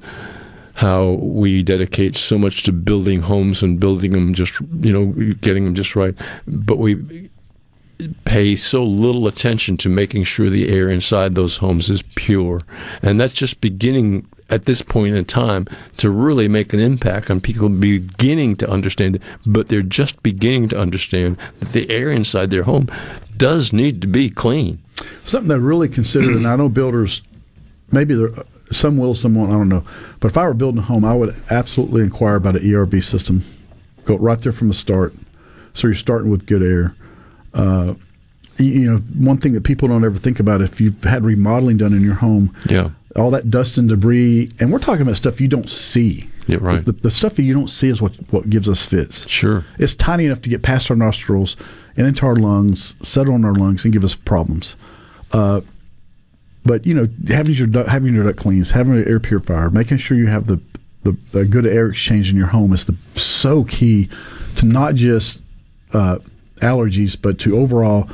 how we dedicate so much to building homes and building them just, you know, getting them just right, but we pay so little attention to making sure the air inside those homes is pure. And that's just beginning at this point in time to really make an impact on people beginning to understand it, but they're just beginning to understand that the air inside their home does need to be clean. Something that I really considered, and I know builders, maybe there, some will, some won't, I don't know. But if I were building a home, I would absolutely inquire about an ERV system. Go right there from the start. So you're starting with good air. Uh, you, know, one thing that people don't ever think about if you've had remodeling done in your home, Yeah. all that dust and debris, and we're talking about stuff you don't see. Yeah, right. The, the stuff that you don't see is what, what gives us fits. Sure. It's tiny enough to get past our nostrils and into our lungs, settle in our lungs, and give us problems. Uh, but you know, having your duct, having your duct cleans, having an air purifier, making sure you have the, the, the good air exchange in your home is the so key to not just uh, allergies, but to overall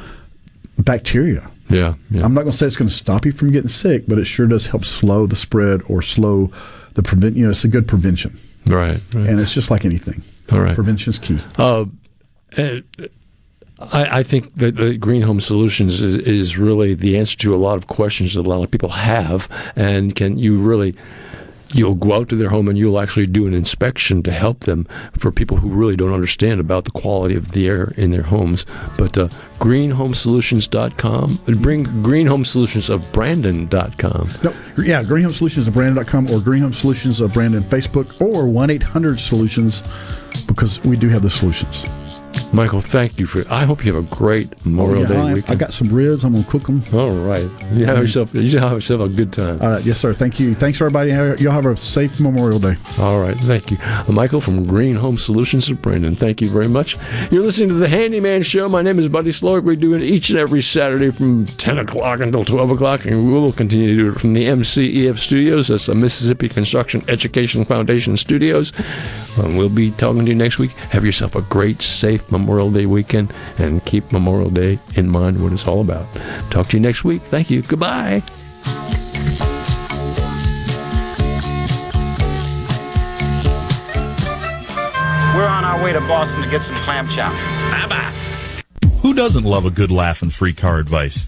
bacteria. Yeah. yeah. I'm not going to say it's going to stop you from getting sick, but it sure does help slow the spread or slow the prevent. You know, it's a good prevention, Right. right. and it's just like anything. All right. Prevention's key. Uh, uh, I, I think that the Green Home Solutions is, is really the answer to a lot of questions that a lot of people have, and can you really you'll go out to their home and you'll actually do an inspection to help them for people who really don't understand about the quality of the air in their homes. But uh, greenhomesolutions.com, bring Green Home Solutions of Brandon.com. No, yeah, Green Home Solutions of Brandon.com or Green Home Solutions of Brandon Facebook or 1 800 Solutions because we do have the solutions. Michael, thank you for. I hope you have a great Memorial yeah, Day I, weekend. I got some ribs. I'm going to cook them. All right, you have yourself. You have yourself a good time. All right, yes, sir. Thank you. Thanks, everybody. Y'all have a safe Memorial Day. All right, thank you. Michael from Green Home Solutions of Brandon. Thank you very much. You're listening to the Handyman Show. My name is Buddy Slowick. We do it each and every Saturday from 10 o'clock until 12 o'clock, and we will continue to do it from the MCEF Studios. That's the Mississippi Construction Education Foundation Studios. Um, we'll be talking to you next week. Have yourself a great, safe Memorial Day weekend, and keep Memorial Day in mind what it's all about. Talk to you next week. Thank you. Goodbye. We're on our way to Boston to get some clam chowder. Bye bye. Who doesn't love a good laugh and free car advice?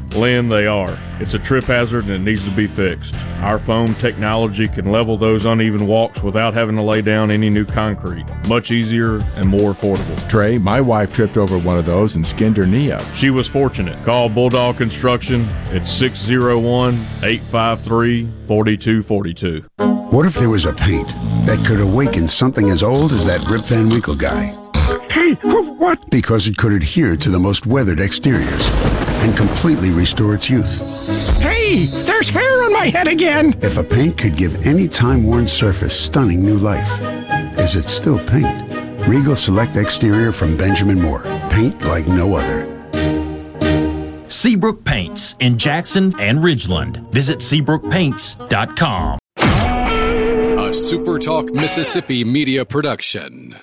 Lynn, they are. It's a trip hazard and it needs to be fixed. Our foam technology can level those uneven walks without having to lay down any new concrete. Much easier and more affordable. Trey, my wife tripped over one of those and skinned her knee up. She was fortunate. Call Bulldog Construction at 601 853 4242. What if there was a paint that could awaken something as old as that Rip Van Winkle guy? Hey, what? Because it could adhere to the most weathered exteriors and completely restore its youth. Hey, there's hair on my head again! If a paint could give any time-worn surface stunning new life, is it still paint? Regal Select Exterior from Benjamin Moore. Paint like no other. Seabrook Paints in Jackson and Ridgeland. Visit SeabrookPaints.com. A SuperTalk Mississippi media production.